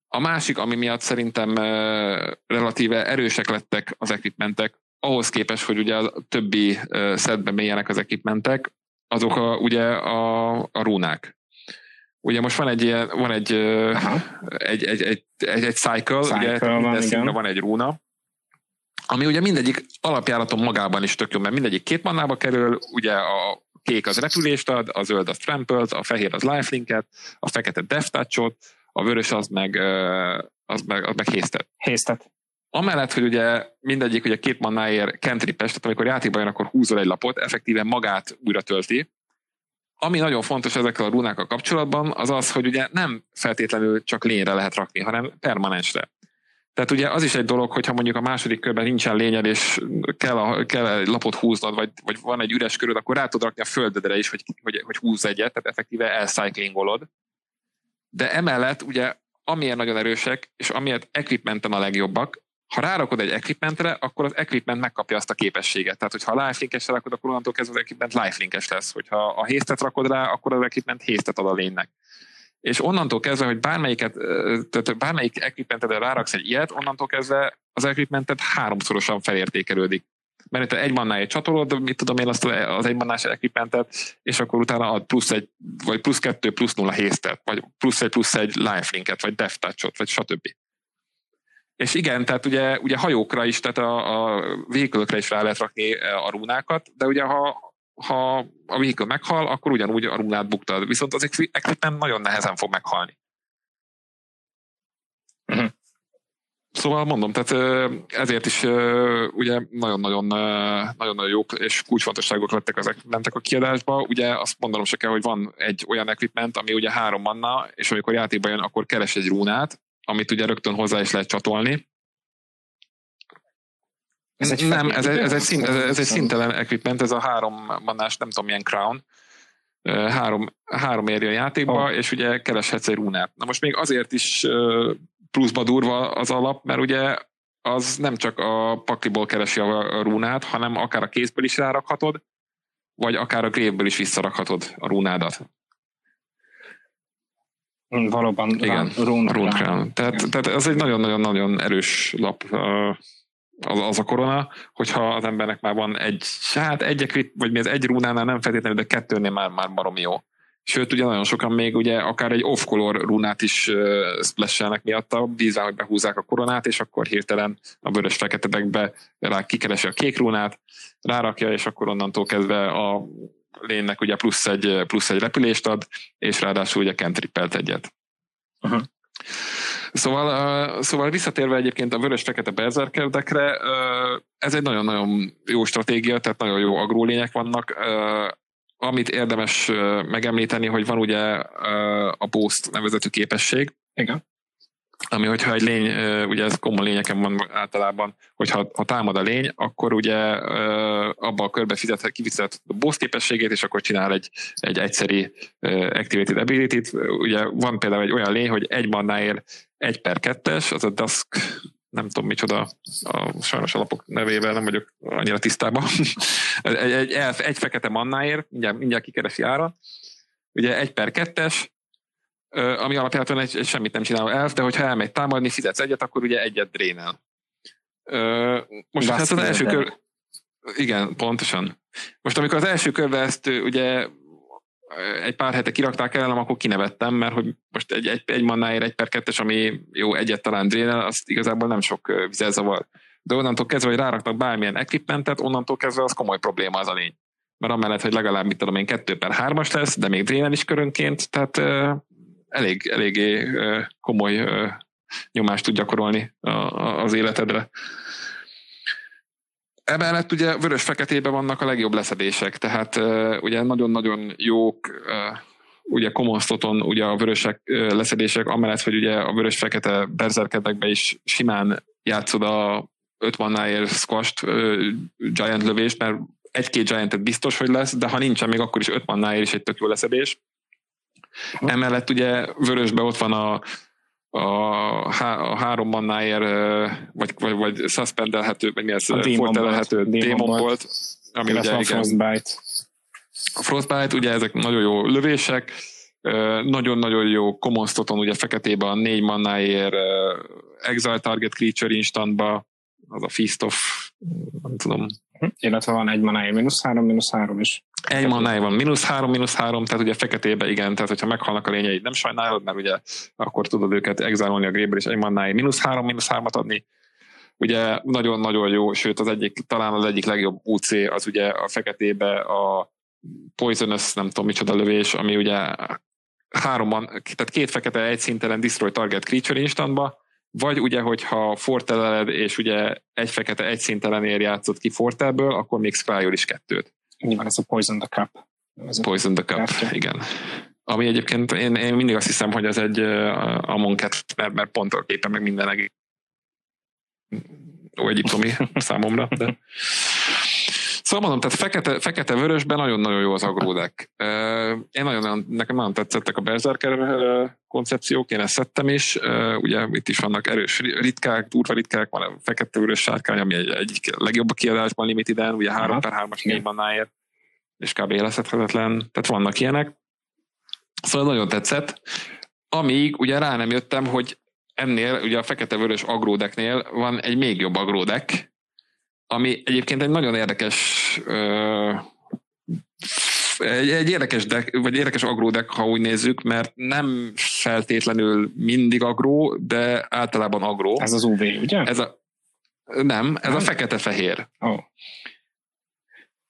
[SPEAKER 2] A másik, ami miatt szerintem relatíve erősek lettek az equipmentek, ahhoz képest, hogy ugye a többi szedben mélyenek az equipmentek, azok a, ugye a, a rúnák. Ugye most van egy ilyen, van egy, egy, egy, egy, egy, egy cycle, cycle ugye van, minden igen. van egy rúna, ami ugye mindegyik alapjáraton magában is tök jó, mert mindegyik két mannába kerül, ugye a kék az repülést ad, a zöld az tramples, a fehér az lifelinket, a fekete death touch a vörös az meg, az meg, az meg hésztet.
[SPEAKER 1] Hésztet.
[SPEAKER 2] Amellett, hogy ugye mindegyik ugye két mannáért cantripes, tehát amikor játékban jön, akkor húzol egy lapot, effektíven magát újra tölti. Ami nagyon fontos ezekkel a runákkal kapcsolatban, az az, hogy ugye nem feltétlenül csak lényre lehet rakni, hanem permanensre. Tehát ugye az is egy dolog, hogyha mondjuk a második körben nincsen lényed, és kell, a, kell egy lapot húznod, vagy, vagy van egy üres köröd, akkor rá tudod rakni a földedre is, hogy, hogy, hogy húzz egyet, tehát effektíve elcyclingolod. De emellett ugye amilyen nagyon erősek, és amiért equipmenten a legjobbak, ha rárakod egy equipmentre, akkor az equipment megkapja azt a képességet. Tehát, hogyha a lifelinkes rakod, akkor onnantól kezdve az equipment lifelinkes lesz. Hogyha a hésztet rakod rá, akkor az equipment hésztet ad a lénynek. És onnantól kezdve, hogy bármelyiket, tehát bármelyik equipmentedre ráraksz egy ilyet, onnantól kezdve az equipmentet háromszorosan felértékelődik. Mert itt egy mannáért csatolod, mit tudom én azt az egy mannás equipmentet, és akkor utána ad plusz egy, vagy plusz kettő, plusz nulla hésztet, vagy plusz egy, plusz egy lifelinket, vagy death touch vagy stb. És igen, tehát ugye, ugye hajókra is, tehát a, a véhikölökre is rá lehet rakni e, a rúnákat, de ugye ha, ha a véhikül meghal, akkor ugyanúgy a rúnát buktad. Viszont az equipment nagyon nehezen fog meghalni. Uh-huh. Szóval mondom, tehát ezért is ugye nagyon-nagyon nagyon jók és kulcsfontosságok lettek ezek mentek a kiadásba. Ugye azt mondanom se kell, hogy van egy olyan equipment, ami ugye három manna, és amikor játékba jön, akkor keres egy rúnát, amit ugye rögtön hozzá is lehet csatolni. Ez egy nem, ez, ez, egy szint, ez, ez egy szintelen equipment, ez a három manás, nem tudom milyen crown, három, három érje a játékba, oh. és ugye kereshetsz egy rúnát. Na most még azért is pluszba durva az alap, mert ugye az nem csak a pakliból keresi a rúnát, hanem akár a kézből is rárakhatod, vagy akár a grévből is visszarakhatod a rúnádat.
[SPEAKER 1] Valóban
[SPEAKER 2] Igen, Crown. Tehát, tehát ez egy nagyon-nagyon-nagyon erős lap az, az a korona, hogyha az embernek már van egy, hát egy, vagy mi az egy rúnánál nem feltétlenül, de kettőnél már, már barom jó. Sőt, ugye nagyon sokan még ugye akár egy off-color runát is uh, splashelnek miatta, bízva, hogy behúzzák a koronát, és akkor hirtelen a vörös feketedekbe rá kikeresi a kék runát, rárakja, és akkor onnantól kezdve a lénynek ugye plusz egy, plusz egy repülést ad, és ráadásul ugye kentrippelt egyet. Uh-huh. Szóval, szóval visszatérve egyébként a vörös-fekete berzerkerdekre, ez egy nagyon-nagyon jó stratégia, tehát nagyon jó agrólények vannak. Amit érdemes megemlíteni, hogy van ugye a Boost nevezetű képesség.
[SPEAKER 1] Igen.
[SPEAKER 2] Ami hogyha egy lény, ugye ez komoly lényeken van általában, hogyha ha támad a lény, akkor ugye abba a körbe fizet, kifizet a boss képességét, és akkor csinál egy, egy egyszeri activated ability -t. Ugye van például egy olyan lény, hogy egy mannáért egy per kettes, az a Dusk nem tudom micsoda, a sajnos alapok nevével nem vagyok annyira tisztában. egy, egy, elf, egy fekete mannáért, mindjárt, mindjárt kikeresi ára, ugye egy per kettes, ami alapján egy, egy semmit nem csináló elf, de hogyha elmegy támadni, fizetsz egyet, akkor ugye egyet drénel. Most hát az első kör... Igen, pontosan. Most amikor az első körbe ezt ugye egy pár hete kirakták el, akkor kinevettem, mert hogy most egy, egy, egy mannáért egy per kettes, ami jó, egyet talán drénel, azt igazából nem sok vizel zavar. De onnantól kezdve, hogy ráraknak bármilyen equipmentet, onnantól kezdve az komoly probléma az a lény. Mert amellett, hogy legalább, mit tudom én, kettő per hármas lesz, de még drénel is körönként, tehát elég, eléggé komoly nyomást tud gyakorolni az életedre. Emellett ugye vörös-feketében vannak a legjobb leszedések, tehát ugye nagyon-nagyon jók ugye Common ugye a vörösek leszedések, amellett, hogy ugye a vörös-fekete berzerkedekbe is simán játszod a 5 mannáért squasht, uh, giant lövést, mert egy-két giantet biztos, hogy lesz, de ha nincsen, még akkor is 5 mannáért is egy tök jó leszedés. Emellett ugye vörösbe ott van a a, há, a három mannáért, vagy, vagy, vagy suspendelhető, vagy mi ez, fortelelhető Demon volt,
[SPEAKER 1] ami ugye, a Frostbite.
[SPEAKER 2] A Frostbite, ugye ezek nagyon jó lövések, nagyon-nagyon jó Common Stoton, ugye feketében a négy mannáért Exile Target Creature instantba, az a Feast of, nem tudom.
[SPEAKER 1] Illetve van egy manáért mínusz három, mínusz három is.
[SPEAKER 2] Egy manája van mínusz három, mínusz három, tehát ugye feketébe igen, tehát hogyha meghalnak a lényeid, nem sajnálod, mert ugye akkor tudod őket exilolni a gréből, és egy manája mínusz három, mínusz hármat adni. Ugye nagyon-nagyon jó, sőt az egyik, talán az egyik legjobb UC az ugye a feketébe a Poisonous, nem tudom micsoda lövés, ami ugye háromban, tehát két fekete egy szintelen destroy target creature instantba, vagy ugye, hogyha forteleled, és ugye egy fekete egy szintelenér játszott ki fortelből, akkor még scry is kettőt.
[SPEAKER 1] Nyilván ez a Poison the Cup.
[SPEAKER 2] Ez Poison the Cup, kártya. igen. Ami egyébként én, én mindig azt hiszem, hogy ez egy uh, Amon mert, mert pont a képen meg minden egész ó, egyiptomi számomra, de Szóval mondom, tehát fekete, fekete-vörösben nagyon-nagyon jó az agródek. Én nagyon, nekem nagyon tetszettek a Berserker koncepciók, én ezt szedtem is. Ugye itt is vannak erős ritkák, durva ritkák, van a fekete-vörös sárkány, ami egy, egyik legjobb a kiadásban limitiden, ugye 3 per 3-as 4 manáért, és kb. leszedhetetlen, tehát vannak ilyenek. Szóval nagyon tetszett. Amíg ugye rá nem jöttem, hogy ennél, ugye a fekete-vörös agródeknél van egy még jobb agródek, ami egyébként egy nagyon érdekes egy, egy érdekes deck, vagy érdekes agródek, ha úgy nézzük, mert nem feltétlenül mindig agró, de általában agró.
[SPEAKER 1] Ez az UV, ugye?
[SPEAKER 2] Ez a, nem, ez nem. a fekete-fehér.
[SPEAKER 1] Oh.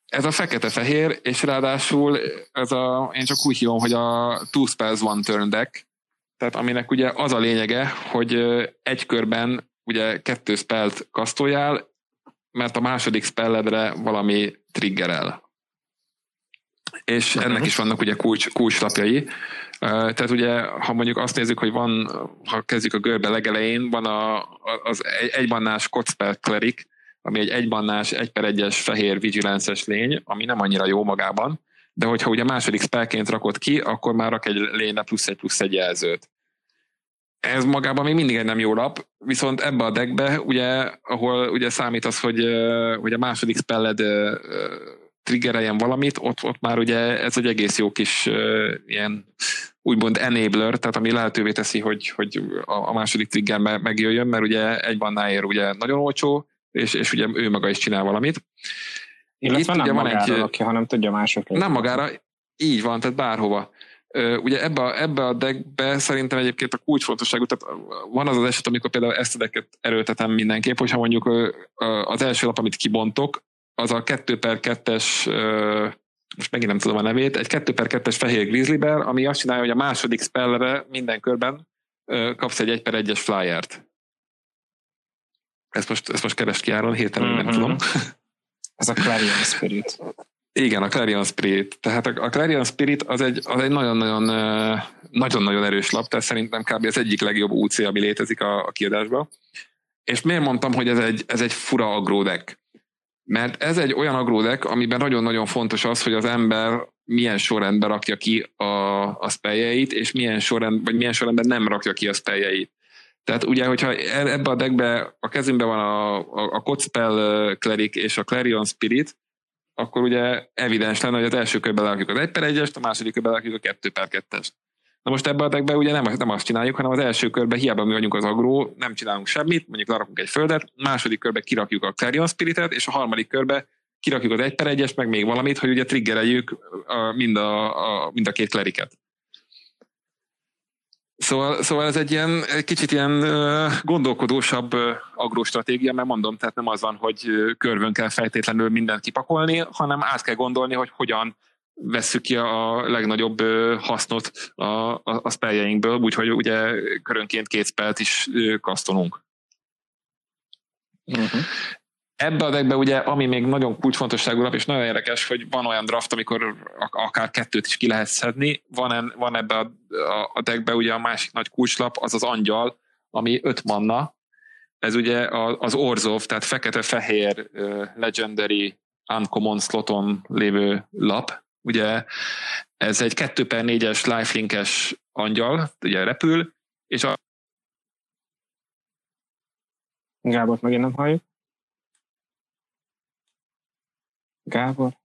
[SPEAKER 2] Ez a fekete-fehér, és ráadásul ez a, én csak úgy hívom, hogy a Two Spells One Turn deck, tehát aminek ugye az a lényege, hogy egy körben ugye kettő spelt kasztoljál, mert a második spelledre valami triggerel. És uh-huh. ennek is vannak ugye kulcs, kulcslapjai. Tehát ugye, ha mondjuk azt nézzük, hogy van, ha kezdjük a görbe legelején, van a, az egy, egybannás Kocspel Cleric, ami egy egybannás, egy per egyes fehér vigilance lény, ami nem annyira jó magában, de hogyha ugye második spellként rakod ki, akkor már rak egy lényre plusz egy plusz egy jelzőt ez magában még mindig egy nem jó lap, viszont ebbe a deckbe, ugye, ahol ugye számít az, hogy, hogy a második spelled triggereljen valamit, ott, ott már ugye ez egy egész jó kis ilyen úgymond enabler, tehát ami lehetővé teszi, hogy, hogy a második trigger megjöjjön, mert ugye egy bannáért ugye nagyon olcsó, és, és ugye ő maga is csinál valamit.
[SPEAKER 1] Illetve Itt nem ugye magára van egy, aki, hanem tudja mások.
[SPEAKER 2] Nem magára, így van, tehát bárhova. Ugye ebbe a, ebbe a deckbe szerintem egyébként a kulcsfontosságú, tehát van az az eset, amikor például ezt a decket erőltetem mindenképp, hogyha mondjuk az első lap, amit kibontok, az a 2 per 2-es, most megint nem tudom a nevét, egy 2 per 2-es fehér grizzly bear, ami azt csinálja, hogy a második spellre minden körben kapsz egy 1 per 1-es flyert. Ezt most, ezt most keres ki áron, hirtelen mm-hmm. nem mhm. tudom.
[SPEAKER 1] Ez a Clarion Spirit.
[SPEAKER 2] Igen, a Clarion Spirit. Tehát a Clarion Spirit az egy, az egy nagyon-nagyon, nagyon-nagyon erős lap, tehát szerintem kb. az egyik legjobb UC, ami létezik a, a kiadásban. És miért mondtam, hogy ez egy, ez egy fura agródek? Mert ez egy olyan agródek, amiben nagyon-nagyon fontos az, hogy az ember milyen sorrendben rakja ki a, a speljeit, és milyen sorrend, vagy milyen sorrendben nem rakja ki a speljeit. Tehát ugye, hogyha e, ebbe a deckbe a kezünkben van a, a, a Codspell Cleric és a Clarion Spirit, akkor ugye evidens lenne, hogy az első körben lerakjuk az 1 per 1 a második körben lerakjuk a 2 per 2 Na most ebben a deckben ugye nem, nem azt csináljuk, hanem az első körben hiába mi vagyunk az agró, nem csinálunk semmit, mondjuk lerakunk egy földet, második körben kirakjuk a Clarion Spiritet, és a harmadik körben kirakjuk az 1 per 1 meg még valamit, hogy ugye triggereljük mind, a, a, mind a két kleriket. Szóval, szóval ez egy ilyen kicsit ilyen gondolkodósabb agróstratégia, mert mondom, tehát nem az van, hogy körvön kell feltétlenül mindent kipakolni, hanem át kell gondolni, hogy hogyan vesszük ki a legnagyobb hasznot a, a, a speljeinkből, úgyhogy ugye körönként két spelt is kasztolunk. Uh-huh. Ebbe a deckbe ugye, ami még nagyon kulcsfontosságú lap, és nagyon érdekes, hogy van olyan draft, amikor akár kettőt is ki lehet szedni, van, van ebbe a, a deckbe ugye a másik nagy kulcslap, az az angyal, ami öt manna, ez ugye az Orzov, tehát fekete-fehér legendary uncommon sloton lévő lap, ugye ez egy 2 per 4-es lifelinkes angyal, ugye repül, és a
[SPEAKER 1] Gábor megint nem halljuk. Gábor?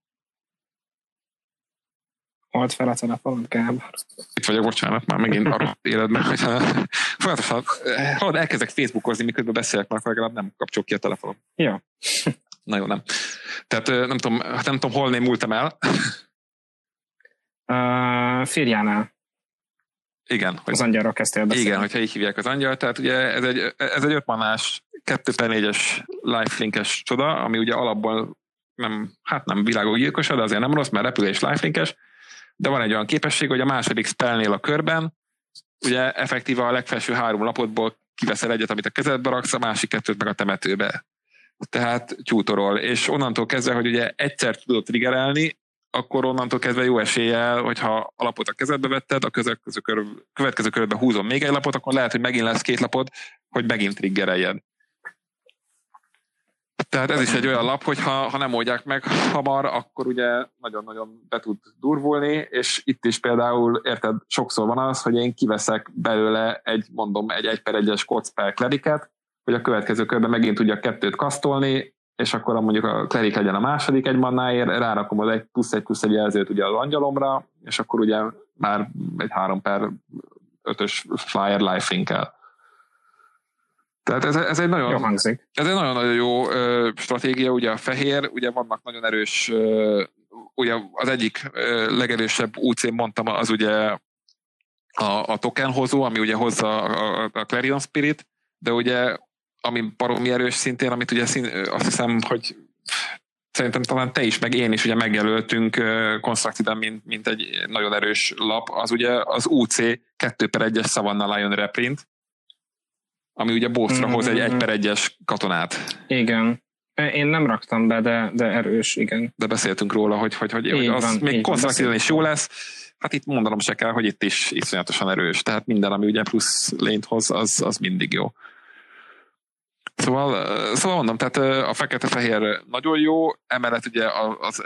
[SPEAKER 1] Halt fel a telefonod, Gábor.
[SPEAKER 2] Itt vagyok, bocsánat, már megint arra életben, hogy folyamatosan hallod, elkezdek Facebookozni, miközben beszélek, mert legalább nem kapcsol ki a telefonom.
[SPEAKER 1] Ja.
[SPEAKER 2] Na jó, nem. Tehát nem tudom, nem tudom hol némultam el.
[SPEAKER 1] Uh, Firjánál.
[SPEAKER 2] Igen.
[SPEAKER 1] Hogy, az angyalról kezdtél beszélni.
[SPEAKER 2] Igen, hogyha így hívják az angyal, tehát ugye ez egy, ez egy ötmanás, 2 per 4-es lifelinkes csoda, ami ugye alapból nem, hát nem világok de azért nem rossz, mert repülés lifelinkes, de van egy olyan képesség, hogy a második spellnél a körben, ugye effektíve a legfelső három lapotból kiveszel egyet, amit a kezedbe raksz, a másik kettőt meg a temetőbe. Tehát tyútorol, és onnantól kezdve, hogy ugye egyszer tudod triggerelni, akkor onnantól kezdve jó eséllyel, hogyha alapot a kezedbe vetted, a következő, kör, következő körben húzom még egy lapot, akkor lehet, hogy megint lesz két lapod, hogy megint triggereljed. Tehát ez is egy olyan lap, hogy ha, ha nem oldják meg hamar, akkor ugye nagyon-nagyon be tud durvulni, és itt is például, érted, sokszor van az, hogy én kiveszek belőle egy, mondom, egy egy per egyes kocper kleriket, hogy a következő körben megint tudjak kettőt kasztolni, és akkor mondjuk a klerik legyen a második egy mannáért, rárakom az egy plusz egy plusz egy jelzőt ugye az angyalomra, és akkor ugye már egy három per ötös flyer life-inkkel. Tehát ez, ez egy nagyon,
[SPEAKER 1] jó hangzik.
[SPEAKER 2] Ez egy nagyon-nagyon jó ö, stratégia, ugye a fehér, ugye vannak nagyon erős, ö, ugye az egyik ö, legerősebb UC mondtam, az ugye a, a tokenhozó, ami ugye hozza a, a, a Clarion Spirit, de ugye ami baromi erős szintén, amit ugye szín, azt hiszem, hogy szerintem talán te is, meg én is ugye megjelöltünk Constructed mint, mint egy nagyon erős lap, az ugye az UC 2 per 1-es Savannah Lion reprint, ami ugye Bószra hoz egy 1 mm-hmm. per 1-es katonát.
[SPEAKER 1] Igen. Én nem raktam be, de, de erős, igen.
[SPEAKER 2] De beszéltünk róla, hogy, hogy, hogy, hogy az van, még Constructed is jó lesz. Hát itt mondanom se kell, hogy itt is iszonyatosan erős. Tehát minden, ami ugye plusz lényt hoz, az, az mindig jó. Szóval, szóval mondom, tehát a fekete-fehér nagyon jó, emellett ugye az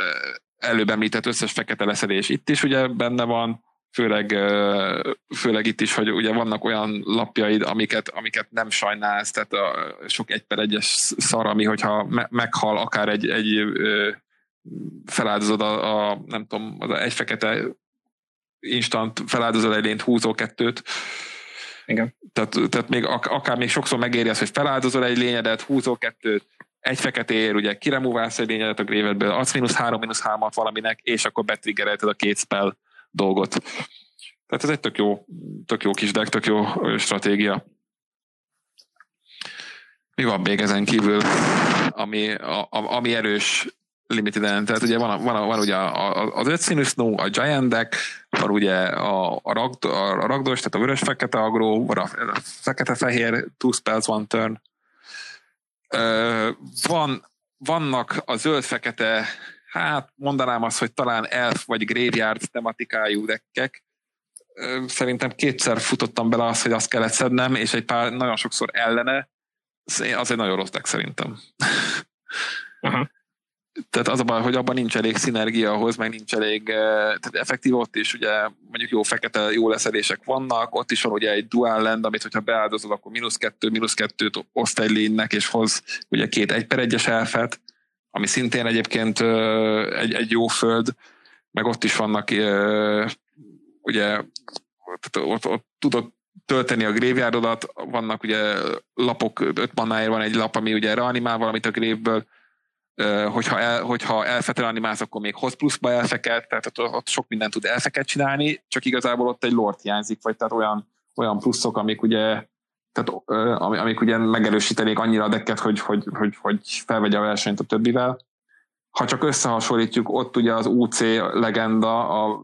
[SPEAKER 2] előbb említett összes fekete leszedés itt is ugye benne van, főleg, főleg itt is, hogy ugye vannak olyan lapjaid, amiket, amiket nem sajnálsz, tehát a sok egy per egyes szar, ami hogyha meghal akár egy, egy feláldozod a, a nem tudom, az egy fekete instant feláldozod egy lényt húzó kettőt,
[SPEAKER 1] igen.
[SPEAKER 2] Tehát, tehát még akár még sokszor megéri az, hogy feláldozol egy lényedet, húzol kettőt, egy feketér, ugye kiremúválsz egy lényedet a grévedből, adsz mínusz három, mínusz hármat valaminek, és akkor betriggerelted a két spell dolgot. Tehát ez egy tök jó, tök jó kis deck, tök jó stratégia. Mi van még ezen kívül, ami, a, ami erős limited end, tehát ugye van, van, van ugye az ötszínű snow, a giant deck, van ugye a, a, ragd, a ragdos, tehát a vörös-fekete agró, van a, a fekete-fehér, two spells, one turn. van, vannak a zöld-fekete hát mondanám azt, hogy talán elf vagy graveyard tematikájú dekkek. Szerintem kétszer futottam bele azt, hogy azt kellett szednem, és egy pár nagyon sokszor ellene. Az egy nagyon rossz deck szerintem. Aha tehát az a baj, hogy abban nincs elég szinergia ahhoz, meg nincs elég, tehát effektív ott is ugye mondjuk jó fekete, jó leszedések vannak, ott is van ugye egy dual land, amit hogyha beáldozol, akkor mínusz kettő, mínusz kettőt oszt egy lénynek, és hoz ugye két egy per egyes elfet, ami szintén egyébként egy, egy jó föld, meg ott is vannak ugye ott, ott tudod tölteni a graveyardodat, vannak ugye lapok, öt manáért van egy lap, ami ugye reanimál valamit a grévből, hogyha, el, hogyha elfetel animálsz, akkor még hoz pluszba elfeket, tehát ott, ott sok mindent tud elfeket csinálni, csak igazából ott egy lord hiányzik, vagy tehát olyan, olyan pluszok, amik ugye tehát, amik ugye megerősítenék annyira a dekket, hogy, hogy, hogy, hogy felvegye a versenyt a többivel. Ha csak összehasonlítjuk, ott ugye az UC legenda, a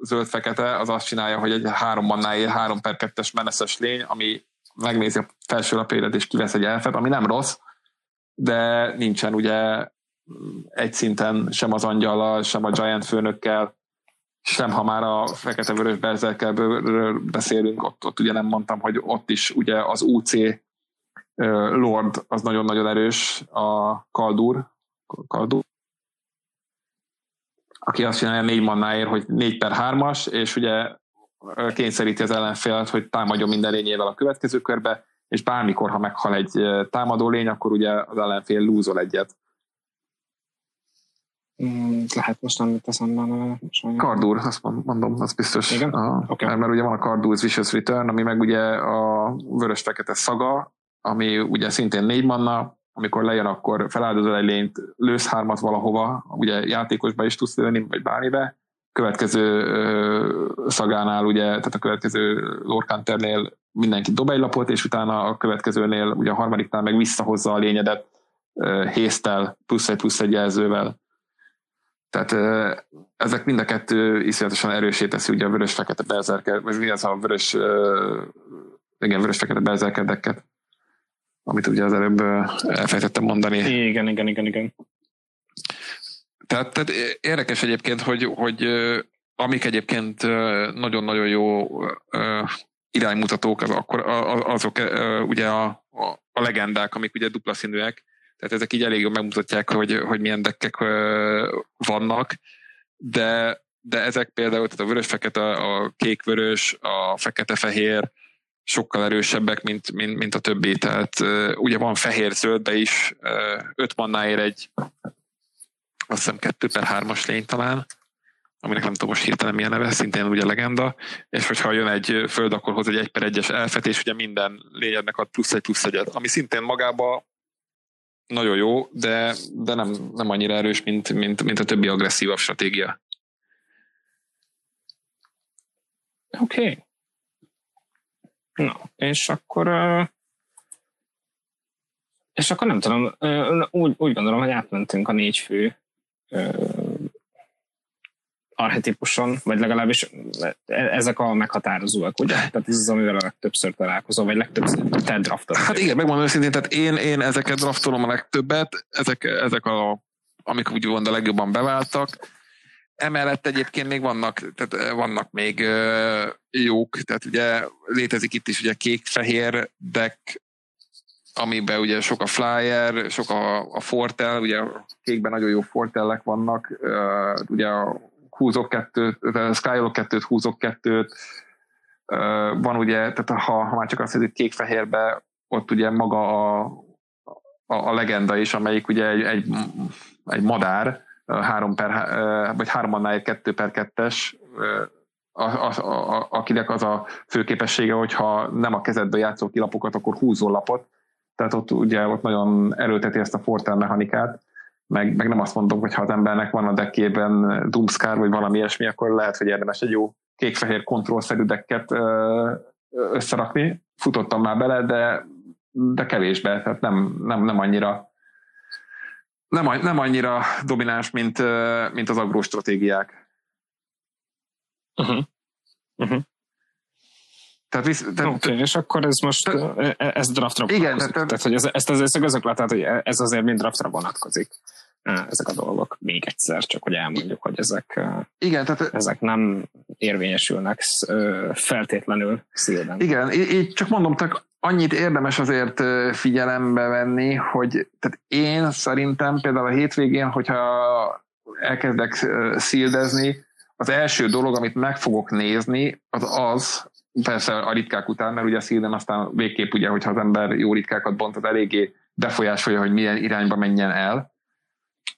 [SPEAKER 2] zöld-fekete, az azt csinálja, hogy egy három mannál ér, három per kettes meneszes lény, ami megnézi a felső lapédet és kivesz egy elfet, ami nem rossz, de nincsen ugye egy szinten sem az angyallal, sem a Giant főnökkel, sem ha már a fekete-vörös berzerkelből beszélünk, ott, ott ugye nem mondtam, hogy ott is ugye az UC Lord az nagyon-nagyon erős, a Kaldur, Kaldur aki azt csinálja négy mannáért, hogy négy per hármas, és ugye kényszeríti az ellenfélet, hogy támadjon minden lényével a következő körbe, és bármikor, ha meghal egy támadó lény, akkor ugye az ellenfél lúzol egyet.
[SPEAKER 1] Mm, lehet most nem jut eszembe.
[SPEAKER 2] Kardur, azt mondom, az biztos.
[SPEAKER 1] Igen?
[SPEAKER 2] A, okay. mert, mert ugye van a Kardur's Vicious Return, ami meg ugye a vörös-fekete szaga, ami ugye szintén négy manna, amikor lejön, akkor feláldozol egy lényt, lősz hármat valahova, ugye játékosba is tudsz lőni, vagy bármibe. Következő ö, szagánál, ugye, tehát a következő Lorcanternél mindenki dob egy lapot, és utána a következőnél, ugye a harmadiknál meg visszahozza a lényedet héztel, plusz egy plusz egy jelzővel. Tehát ezek mind a kettő iszonyatosan erősé teszi ugye a vörös-fekete berzerker, vagy mi az a vörös, igen, vörös-fekete berzerkedeket, amit ugye az előbb elfejtettem mondani.
[SPEAKER 1] Igen, igen, igen, igen.
[SPEAKER 2] Tehát, tehát érdekes egyébként, hogy, hogy amik egyébként nagyon-nagyon jó iránymutatók, az akkor, azok ugye a, a, a legendák, amik ugye dupla színűek, tehát ezek így elég jól megmutatják, hogy, hogy milyen dekkek vannak, de, de ezek például, tehát a vörös-fekete, a kék-vörös, a fekete-fehér sokkal erősebbek, mint, mint, mint a többi. Tehát ugye van fehér-zöldbe is, öt mannáért egy azt hiszem 2 per 3-as lény talán, aminek nem tudom most hirtelen milyen neve, szintén ugye legenda, és hogyha jön egy föld, akkor hoz egy 1 per 1-es elfet, és ugye minden lényednek ad plusz egy plusz egyet, ami szintén magába nagyon jó, de, de nem, nem annyira erős, mint, mint, mint a többi agresszívabb stratégia.
[SPEAKER 1] Oké. Okay. Na, és akkor és akkor nem tudom, úgy, úgy gondolom, hogy átmentünk a négy fő archetipuson, vagy legalábbis ezek a meghatározóak, ugye? Tehát ez az, amivel a legtöbbször találkozom, vagy legtöbbször te draftol.
[SPEAKER 2] Hát igen, megmondom őszintén, tehát én, én ezeket draftolom a legtöbbet, ezek, ezek a, amik úgy van a legjobban beváltak. Emellett egyébként még vannak, tehát vannak még uh, jók, tehát ugye létezik itt is ugye kék-fehér deck, amiben ugye sok a flyer, sok a, a fortel, ugye kékben nagyon jó fortellek vannak, uh, ugye a húzok kettőt, Skylog kettőt, húzok kettőt, van ugye, tehát ha, ha már csak azt hogy kék-fehérbe, ott ugye maga a, a, a legenda is, amelyik ugye egy, egy, egy madár, három per, vagy három annál egy kettő per kettes, a, a, a, akinek az a fő képessége, hogyha nem a kezedbe játszol ki lapokat, akkor húzol lapot, tehát ott ugye ott nagyon erőlteti ezt a fortel mechanikát, meg, meg nem azt mondom, hogy ha az embernek van a deckében Doomscar vagy valami ilyesmi, akkor lehet, hogy érdemes egy jó kék-fehér kontrollszerű decket összerakni. Futottam már bele, de, de kevésbe, tehát nem, nem, nem annyira nem, nem annyira domináns, mint, mint az agró stratégiák.
[SPEAKER 1] Uh-huh. Uh-huh.
[SPEAKER 2] Tehát, visz,
[SPEAKER 1] tehát okay, és akkor ez most, ez draftra
[SPEAKER 2] igen, tehát,
[SPEAKER 1] tehát, hogy ez, ezt azért szögözök le, tehát, hogy ez azért mind draftra vonatkozik. ezek a dolgok még egyszer, csak hogy elmondjuk, hogy ezek,
[SPEAKER 2] Igen, tehát,
[SPEAKER 1] ezek nem érvényesülnek feltétlenül szélben.
[SPEAKER 2] Igen, így csak mondom, csak annyit érdemes azért figyelembe venni, hogy tehát én szerintem például a hétvégén, hogyha elkezdek szildezni, az első dolog, amit meg fogok nézni, az az, persze a ritkák után, mert ugye a szíden aztán végképp ugye, hogyha az ember jó ritkákat bont, az eléggé befolyásolja, hogy milyen irányba menjen el.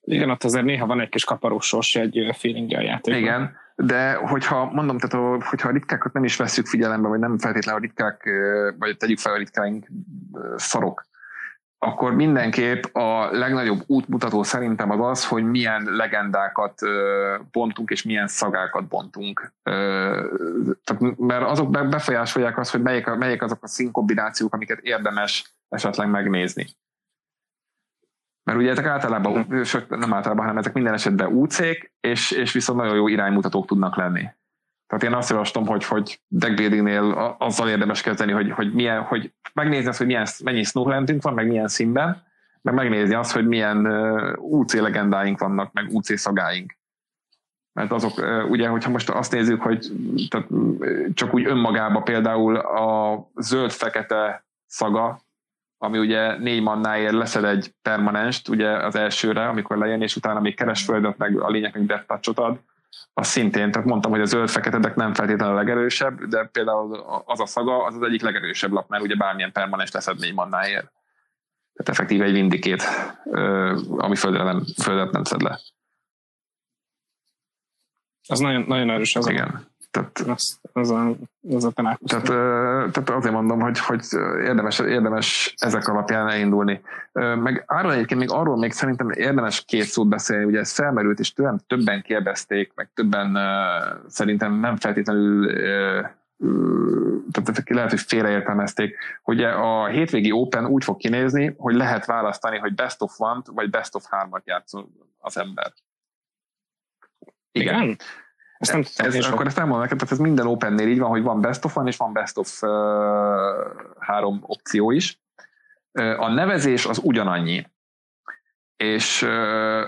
[SPEAKER 1] Igen, ott azért néha van egy kis kaparós egy feeling a játékban.
[SPEAKER 2] Igen, de hogyha mondom, tehát hogyha a ritkákat nem is veszük figyelembe, vagy nem feltétlenül a ritkák, vagy tegyük fel a ritkáink szarok, akkor mindenképp a legnagyobb útmutató szerintem az az, hogy milyen legendákat bontunk, és milyen szagákat bontunk. Tehát, mert azok befolyásolják azt, hogy melyik, melyik azok a színkombinációk, amiket érdemes esetleg megnézni. Mert ugye ezek általában, nem általában, hanem ezek minden esetben úcék, és, és viszont nagyon jó iránymutatók tudnak lenni. Tehát én azt javaslom, hogy, hogy deckbuildingnél azzal érdemes kezdeni, hogy, hogy, milyen, hogy megnézni azt, hogy milyen, mennyi snowlandünk van, meg milyen színben, meg megnézni azt, hogy milyen UC legendáink vannak, meg UC szagáink. Mert azok, ugye, hogyha most azt nézzük, hogy tehát csak úgy önmagában például a zöld-fekete szaga, ami ugye négy mannáért leszed egy permanenst, ugye az elsőre, amikor lejön, és utána még keres földet, meg a lényeg death ad, az szintén, tehát mondtam, hogy a zöld-feketedek nem feltétlenül a legerősebb, de például az a szaga az az egyik legerősebb lap, mert ugye bármilyen permanens leszed négy mannáért. Tehát effektíve egy vindikét, ami földre nem, földet nem szed le.
[SPEAKER 1] Az nagyon, nagyon erős az.
[SPEAKER 2] Igen. Tehát,
[SPEAKER 1] az, az a, az a
[SPEAKER 2] tehát, tehát azért mondom, hogy, hogy érdemes, érdemes ezek alapján elindulni. Meg arról egyébként még arról még szerintem érdemes két szót beszélni, ugye ez felmerült, és többen, többen kérdezték, meg többen szerintem nem feltétlenül tehát lehet, hogy félreértelmezték, hogy a hétvégi Open úgy fog kinézni, hogy lehet választani, hogy best of one vagy best of hármat játszol az ember.
[SPEAKER 1] Igen. Igen.
[SPEAKER 2] Ezt nem ez, ez, akkor ezt elmondom neked, tehát ez minden Opennél így van, hogy van best of van, és van best of uh, három opció is. Uh, a nevezés az ugyanannyi. És uh,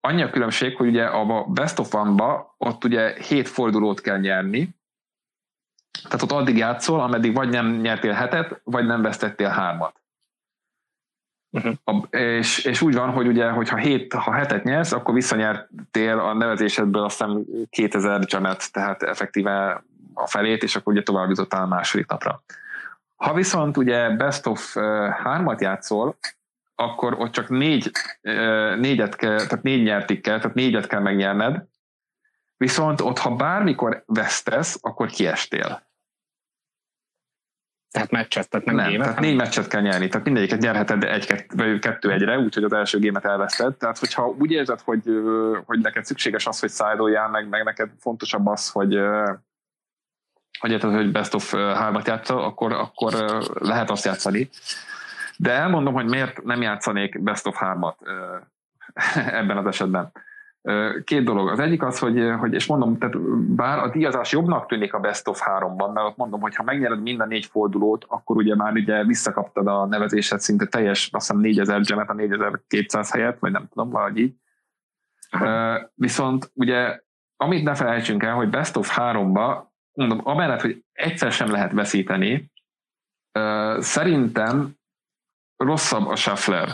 [SPEAKER 2] annyi a különbség, hogy ugye a best of one-ba ott ugye hét fordulót kell nyerni, tehát ott addig játszol, ameddig vagy nem nyertél hetet, vagy nem vesztettél hármat. Uh-huh. A, és, és úgy van, hogy ugye, hogyha hét, ha hetet nyersz, akkor visszanyertél a nevezésedből aztán 2000 gemet, tehát effektíve a felét, és akkor ugye tovább jutottál a második napra. Ha viszont ugye best of hármat játszol, akkor ott csak négy, négyet kell, tehát négy nyertik kell, tehát négyet kell megnyerned, viszont ott, ha bármikor vesztesz, akkor kiestél.
[SPEAKER 1] Tehát meccset, tehát nem,
[SPEAKER 2] nem gémet? tehát négy meccset kell nyerni, tehát mindegyiket nyerheted egy, vagy kettő egyre, úgyhogy az első gémet elveszted. Tehát, hogyha úgy érzed, hogy, hogy neked szükséges az, hogy szájdoljál, meg, meg neked fontosabb az, hogy hogy érted, hogy best of hármat játszol, akkor, akkor lehet azt játszani. De elmondom, hogy miért nem játszanék best of hármat ebben az esetben. Két dolog. Az egyik az, hogy, hogy és mondom, tehát bár a díjazás jobbnak tűnik a Best of 3-ban, mert ott mondom, hogy ha megnyered mind a négy fordulót, akkor ugye már ugye visszakaptad a nevezésed szinte teljes, azt hiszem 4000 gemet a 4200 helyett, vagy nem tudom, valahogy így. Aha. Viszont ugye, amit ne felejtsünk el, hogy Best of 3-ba, mondom, amellett, hogy egyszer sem lehet veszíteni, szerintem rosszabb a shuffler.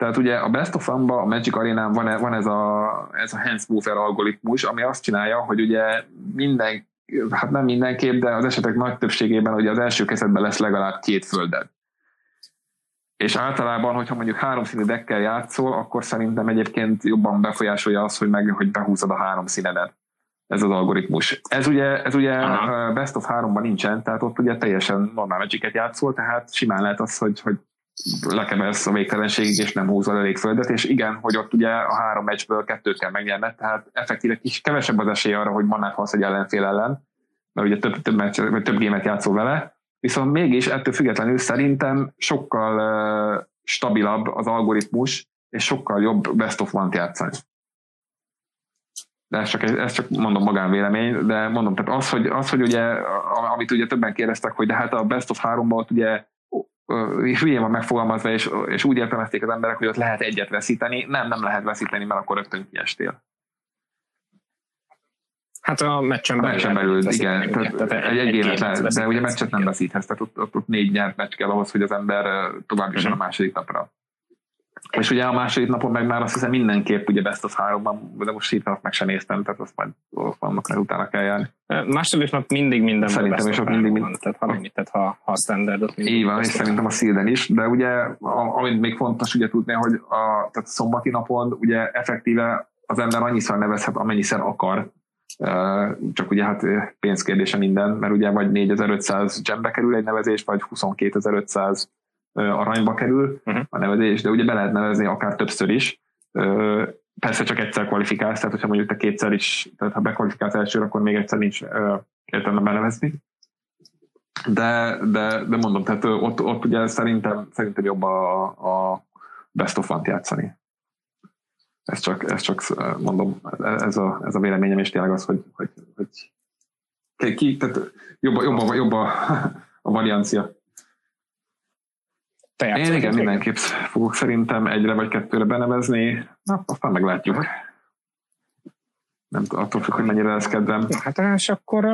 [SPEAKER 2] Tehát ugye a Best of Fun-ba, a Magic Arena van, van ez a, ez a Hans Mover algoritmus, ami azt csinálja, hogy ugye minden, hát nem mindenképp, de az esetek nagy többségében ugye az első kezdetben lesz legalább két földed. És általában, hogyha mondjuk három színű deckkel játszol, akkor szerintem egyébként jobban befolyásolja az, hogy meg, hogy behúzod a három színedet. Ez az algoritmus. Ez ugye, ez ugye Best of 3-ban nincsen, tehát ott ugye teljesen normál magic játszol, tehát simán lehet az, hogy, hogy lekemelsz a végtelenségig, és nem húzol elég földet, és igen, hogy ott ugye a három meccsből kettőt kell megnyerned, tehát effektíve kis kevesebb az esély arra, hogy manát halsz egy ellenfél ellen, mert ugye több, több, meccs, vagy több gémet játszol vele, viszont mégis ettől függetlenül szerintem sokkal uh, stabilabb az algoritmus, és sokkal jobb best of one-t játszani. De ez csak, ez csak mondom magánvélemény, de mondom, tehát az, hogy, az, hogy ugye, amit ugye többen kérdeztek, hogy de hát a best of 3-ban ott ugye hülyén van megfogalmazva, és, és úgy értelmezték az emberek, hogy ott lehet egyet veszíteni. Nem, nem lehet veszíteni, mert akkor rögtön kiestél.
[SPEAKER 1] Hát a meccsen belül.
[SPEAKER 2] A meccsen belül, igen. Tehát, tehát egy, egy, egy lehet, de ugye meccset nem veszíthetsz, tehát ott, ott, ott négy nyert meccs kell ahhoz, hogy az ember tovább is uh-huh. a második napra. És ugye a második napon meg már azt hiszem mindenképp ugye best of háromban, de most itt meg sem néztem, tehát azt majd vannak, utána kell járni.
[SPEAKER 1] Második nap mindig minden
[SPEAKER 2] Szerintem is ott mindig,
[SPEAKER 1] mind... tehát ha tehát ha, ha a standardot
[SPEAKER 2] mindig. Így van, és szerintem a szilden is, de ugye, amit még fontos ugye tudni, hogy a tehát szombati napon ugye effektíve az ember annyiszor nevezhet, amennyiszer akar, csak ugye hát pénzkérdése minden, mert ugye vagy 4500 gembe kerül egy nevezés, vagy 22500 aranyba kerül uh-huh. a nevezés, de ugye be lehet nevezni akár többször is. Persze csak egyszer kvalifikálsz, tehát hogyha mondjuk te kétszer is, tehát ha bekvalifikálsz elsőre, akkor még egyszer nincs értelme benevezni. De, de, de mondom, tehát ott, ott ugye szerintem, szerintem jobb a, a best of játszani. Ez csak, ez csak mondom, ez a, ez a véleményem, és tényleg az, hogy, hogy, hogy ki, tehát jobb, jobb, jobb, jobb a, a variancia. Te Én igen, mindenképp fogok szerintem egyre vagy kettőre benevezni, na, aztán meglátjuk. Nem attól függ, hogy mennyire lesz kedvem.
[SPEAKER 1] Na, hát és akkor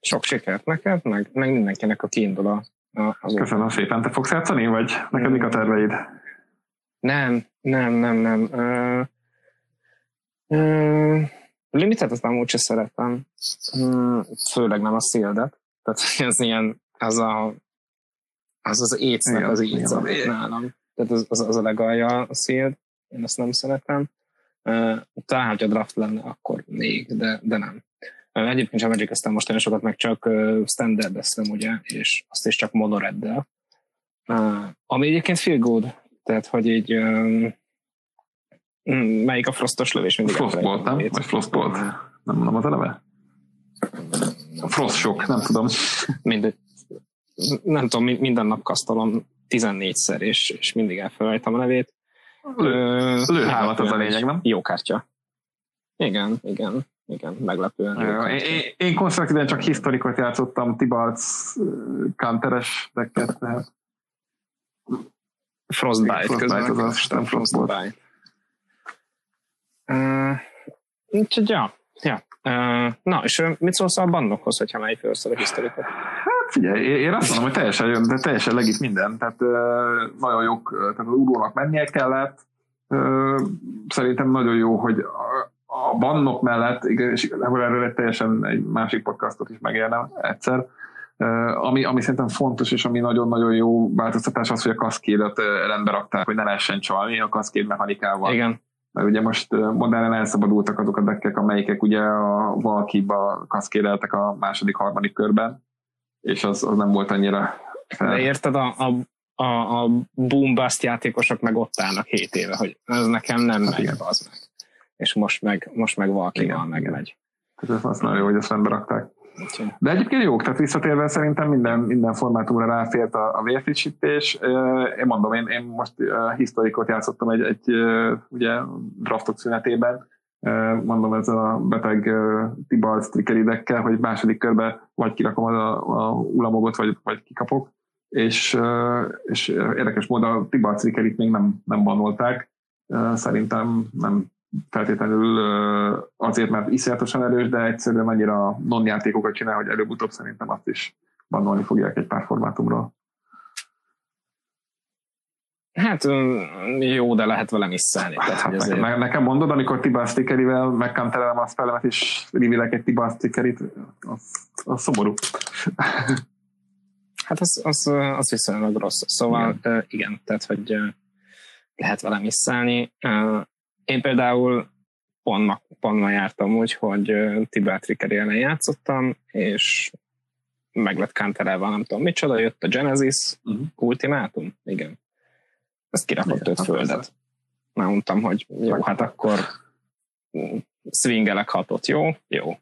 [SPEAKER 1] sok sikert neked, meg, meg mindenkinek, a kiindul a,
[SPEAKER 2] az Köszönöm szépen. Te fogsz játszani, vagy neked mik a terveid?
[SPEAKER 1] Nem, nem, nem, nem. Uh, uh, limitet azt nem úgyse szeretem. Főleg nem a szildet. Tehát ez ilyen, ez a az az écnek az íz, nálam. Tehát az, az, az a legalja a szél, én azt nem szeretem. Uh, talán, hogyha draft lenne, akkor még, de, de nem. Uh, egyébként sem aztán most nagyon sokat, meg csak uh, standardeztem, ugye, és azt is csak monoreddel. Uh, ami egyébként feel good, tehát, hogy így um, melyik a frostos lövés mindig
[SPEAKER 2] Frostbolt, nem? Vagy Frostbolt? Nem mondom az a neve? Frost shock, nem tudom.
[SPEAKER 1] Mindegy nem tudom, minden nap kasztolom 14-szer, és, és mindig elfelejtem a nevét.
[SPEAKER 2] Lőhálat az a lényeg, nem?
[SPEAKER 1] Jó kártya. Igen, igen, igen, meglepően.
[SPEAKER 2] Jó, én, én, én konstruktíven csak historikot játszottam, Tibalc kanteres decket, tehát
[SPEAKER 1] Frostbite,
[SPEAKER 2] Frostbite az az, nem Frostbite.
[SPEAKER 1] Uh, úgyhogy ja, ja. Uh, na, és mit szólsz a bandokhoz, hogyha mely felszor a historikot?
[SPEAKER 2] Figyelj, én azt mondom, hogy teljesen, de teljesen legit minden. Tehát nagyon jók, tehát az urónak mennie kellett. Szerintem nagyon jó, hogy a bannok mellett, és erről egy teljesen egy másik podcastot is megérne egyszer, ami, ami szerintem fontos, és ami nagyon-nagyon jó változtatás az, hogy a kaszkédet rendbe rakták, hogy ne lehessen csalni a kaszkéd mechanikával.
[SPEAKER 1] Igen.
[SPEAKER 2] Mert ugye most modernen elszabadultak azok a dekkek, amelyikek ugye a Valkiba kaszkédeltek a második, harmadik körben, és az, az nem volt annyira
[SPEAKER 1] fel. De érted, a, a, a, a boom bust játékosok meg ott állnak 7 éve, hogy ez nekem nem hát megy, az meg. És most meg, most meg valkival megmegy.
[SPEAKER 2] Ez az nagyon jó, hogy ezt rendbe rakták. De egyébként jók, tehát visszatérve szerintem minden, minden formátumra ráfért a, a vérfrissítés. Én mondom, én, én most historikot játszottam egy, egy ugye draftok szünetében, mondom ez a beteg Tibalt trikeridekkel, hogy második körbe vagy kirakom a, a ulamogot, vagy, vagy kikapok, és, és érdekes módon a Tibalt trikerit még nem, nem banolták. Szerintem nem feltétlenül azért, mert iszonyatosan erős, de egyszerűen annyira non-játékokat csinál, hogy előbb-utóbb szerintem azt is bannolni fogják egy pár formátumról.
[SPEAKER 1] Hát jó, de lehet vele misszelni.
[SPEAKER 2] Hát, hát ezért... nekem, nekem mondod, amikor Tibas stickerivel megkanterelem a spellemet, és rivilek egy Tibas stickerit, az, az szomorú.
[SPEAKER 1] Hát az, az, az viszonylag rossz. Szóval igen, igen tehát hogy lehet vele misszelni. Én például pont ma, pont ma jártam úgy, hogy Tibet Trickery ellen játszottam, és meg lett kanterelve, nem tudom micsoda, jött a Genesis uh-huh. Ultimátum, igen ezt kirakott öt földet. Már mondtam, hogy jó, hát akkor swingelek hatot, jó? Jó.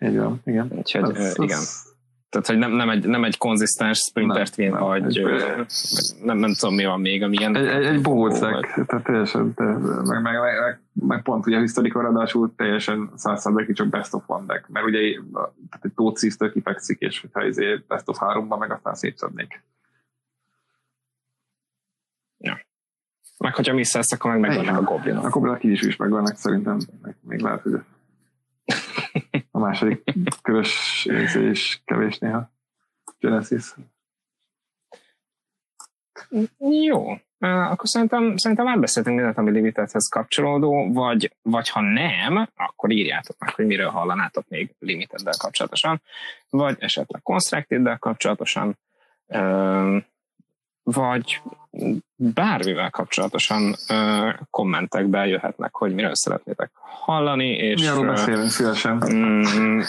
[SPEAKER 2] Így van, igen.
[SPEAKER 1] Úgyhogy ez, igen. Ez... Tehát, hogy nem, nem, egy, nem egy konzisztens sprintert win, vagy egy, nem, nem tudom mi van még, amilyen...
[SPEAKER 2] Egy, egy, egy bohócek, tehát teljesen, te, meg, meg, meg, meg, pont ugye a historikor adásul teljesen százszázalékig csak best of one deck, mert ugye tehát egy tócisztől kifekszik, és hogyha izé best of háromban meg aztán szétszednék.
[SPEAKER 1] Meg hogyha visszaesz, akkor meg megvannak a goblinok.
[SPEAKER 2] A goblinok így is, is megvannak, szerintem. Még lehet, hogy a második körös is kevés néha. Genesis.
[SPEAKER 1] Jó. Akkor szerintem, szerintem már beszéltünk mindent, ami Limitedhez kapcsolódó, vagy, vagy ha nem, akkor írjátok meg, hogy miről hallanátok még Limited-del kapcsolatosan, vagy esetleg Constructed-del kapcsolatosan, vagy bármivel kapcsolatosan kommentekbe jöhetnek, hogy miről szeretnétek hallani. És,
[SPEAKER 2] Mi arról beszélünk szívesen. Mm,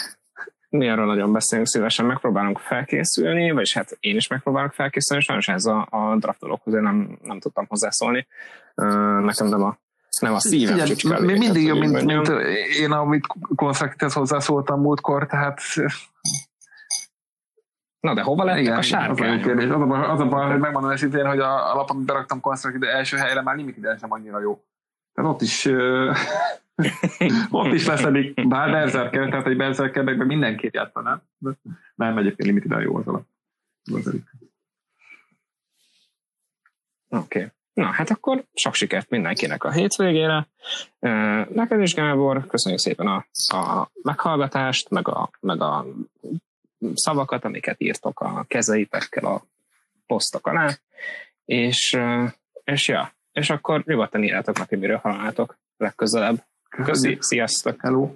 [SPEAKER 1] mi arról nagyon beszélünk szívesen, megpróbálunk felkészülni, vagyis hát én is megpróbálok felkészülni, sajnos ez a, a draftolókhoz én nem, nem tudtam hozzászólni. Nekem nem a nem a szívem Figyelj, csücskál.
[SPEAKER 2] Még mindig jobb, mint, mint, én, amit konfliktes hozzászóltam múltkor, tehát
[SPEAKER 1] Na de hova lettek Igen, a sárkányok? Az.
[SPEAKER 2] Az a, baj, az a baj, hogy megmondom őszintén, hogy a, a lap, amit beraktam konstruktív első helyre már limited sem annyira jó. Tehát ott is ott is leszedik, bár Berserker, tehát egy Berserkernek mindenkit játszaná. Nem, egyébként limited jó az alap.
[SPEAKER 1] Oké. Okay. Na, hát akkor sok sikert mindenkinek a hétvégére. Neked is, Gábor, köszönjük szépen a, a meghallgatást, meg a, meg a szavakat, amiket írtok a kezeitekkel a posztok alá, és, és ja, és akkor nyugodtan írjátok neki, miről hallnátok legközelebb. Köszi, sziasztok!
[SPEAKER 2] Hello!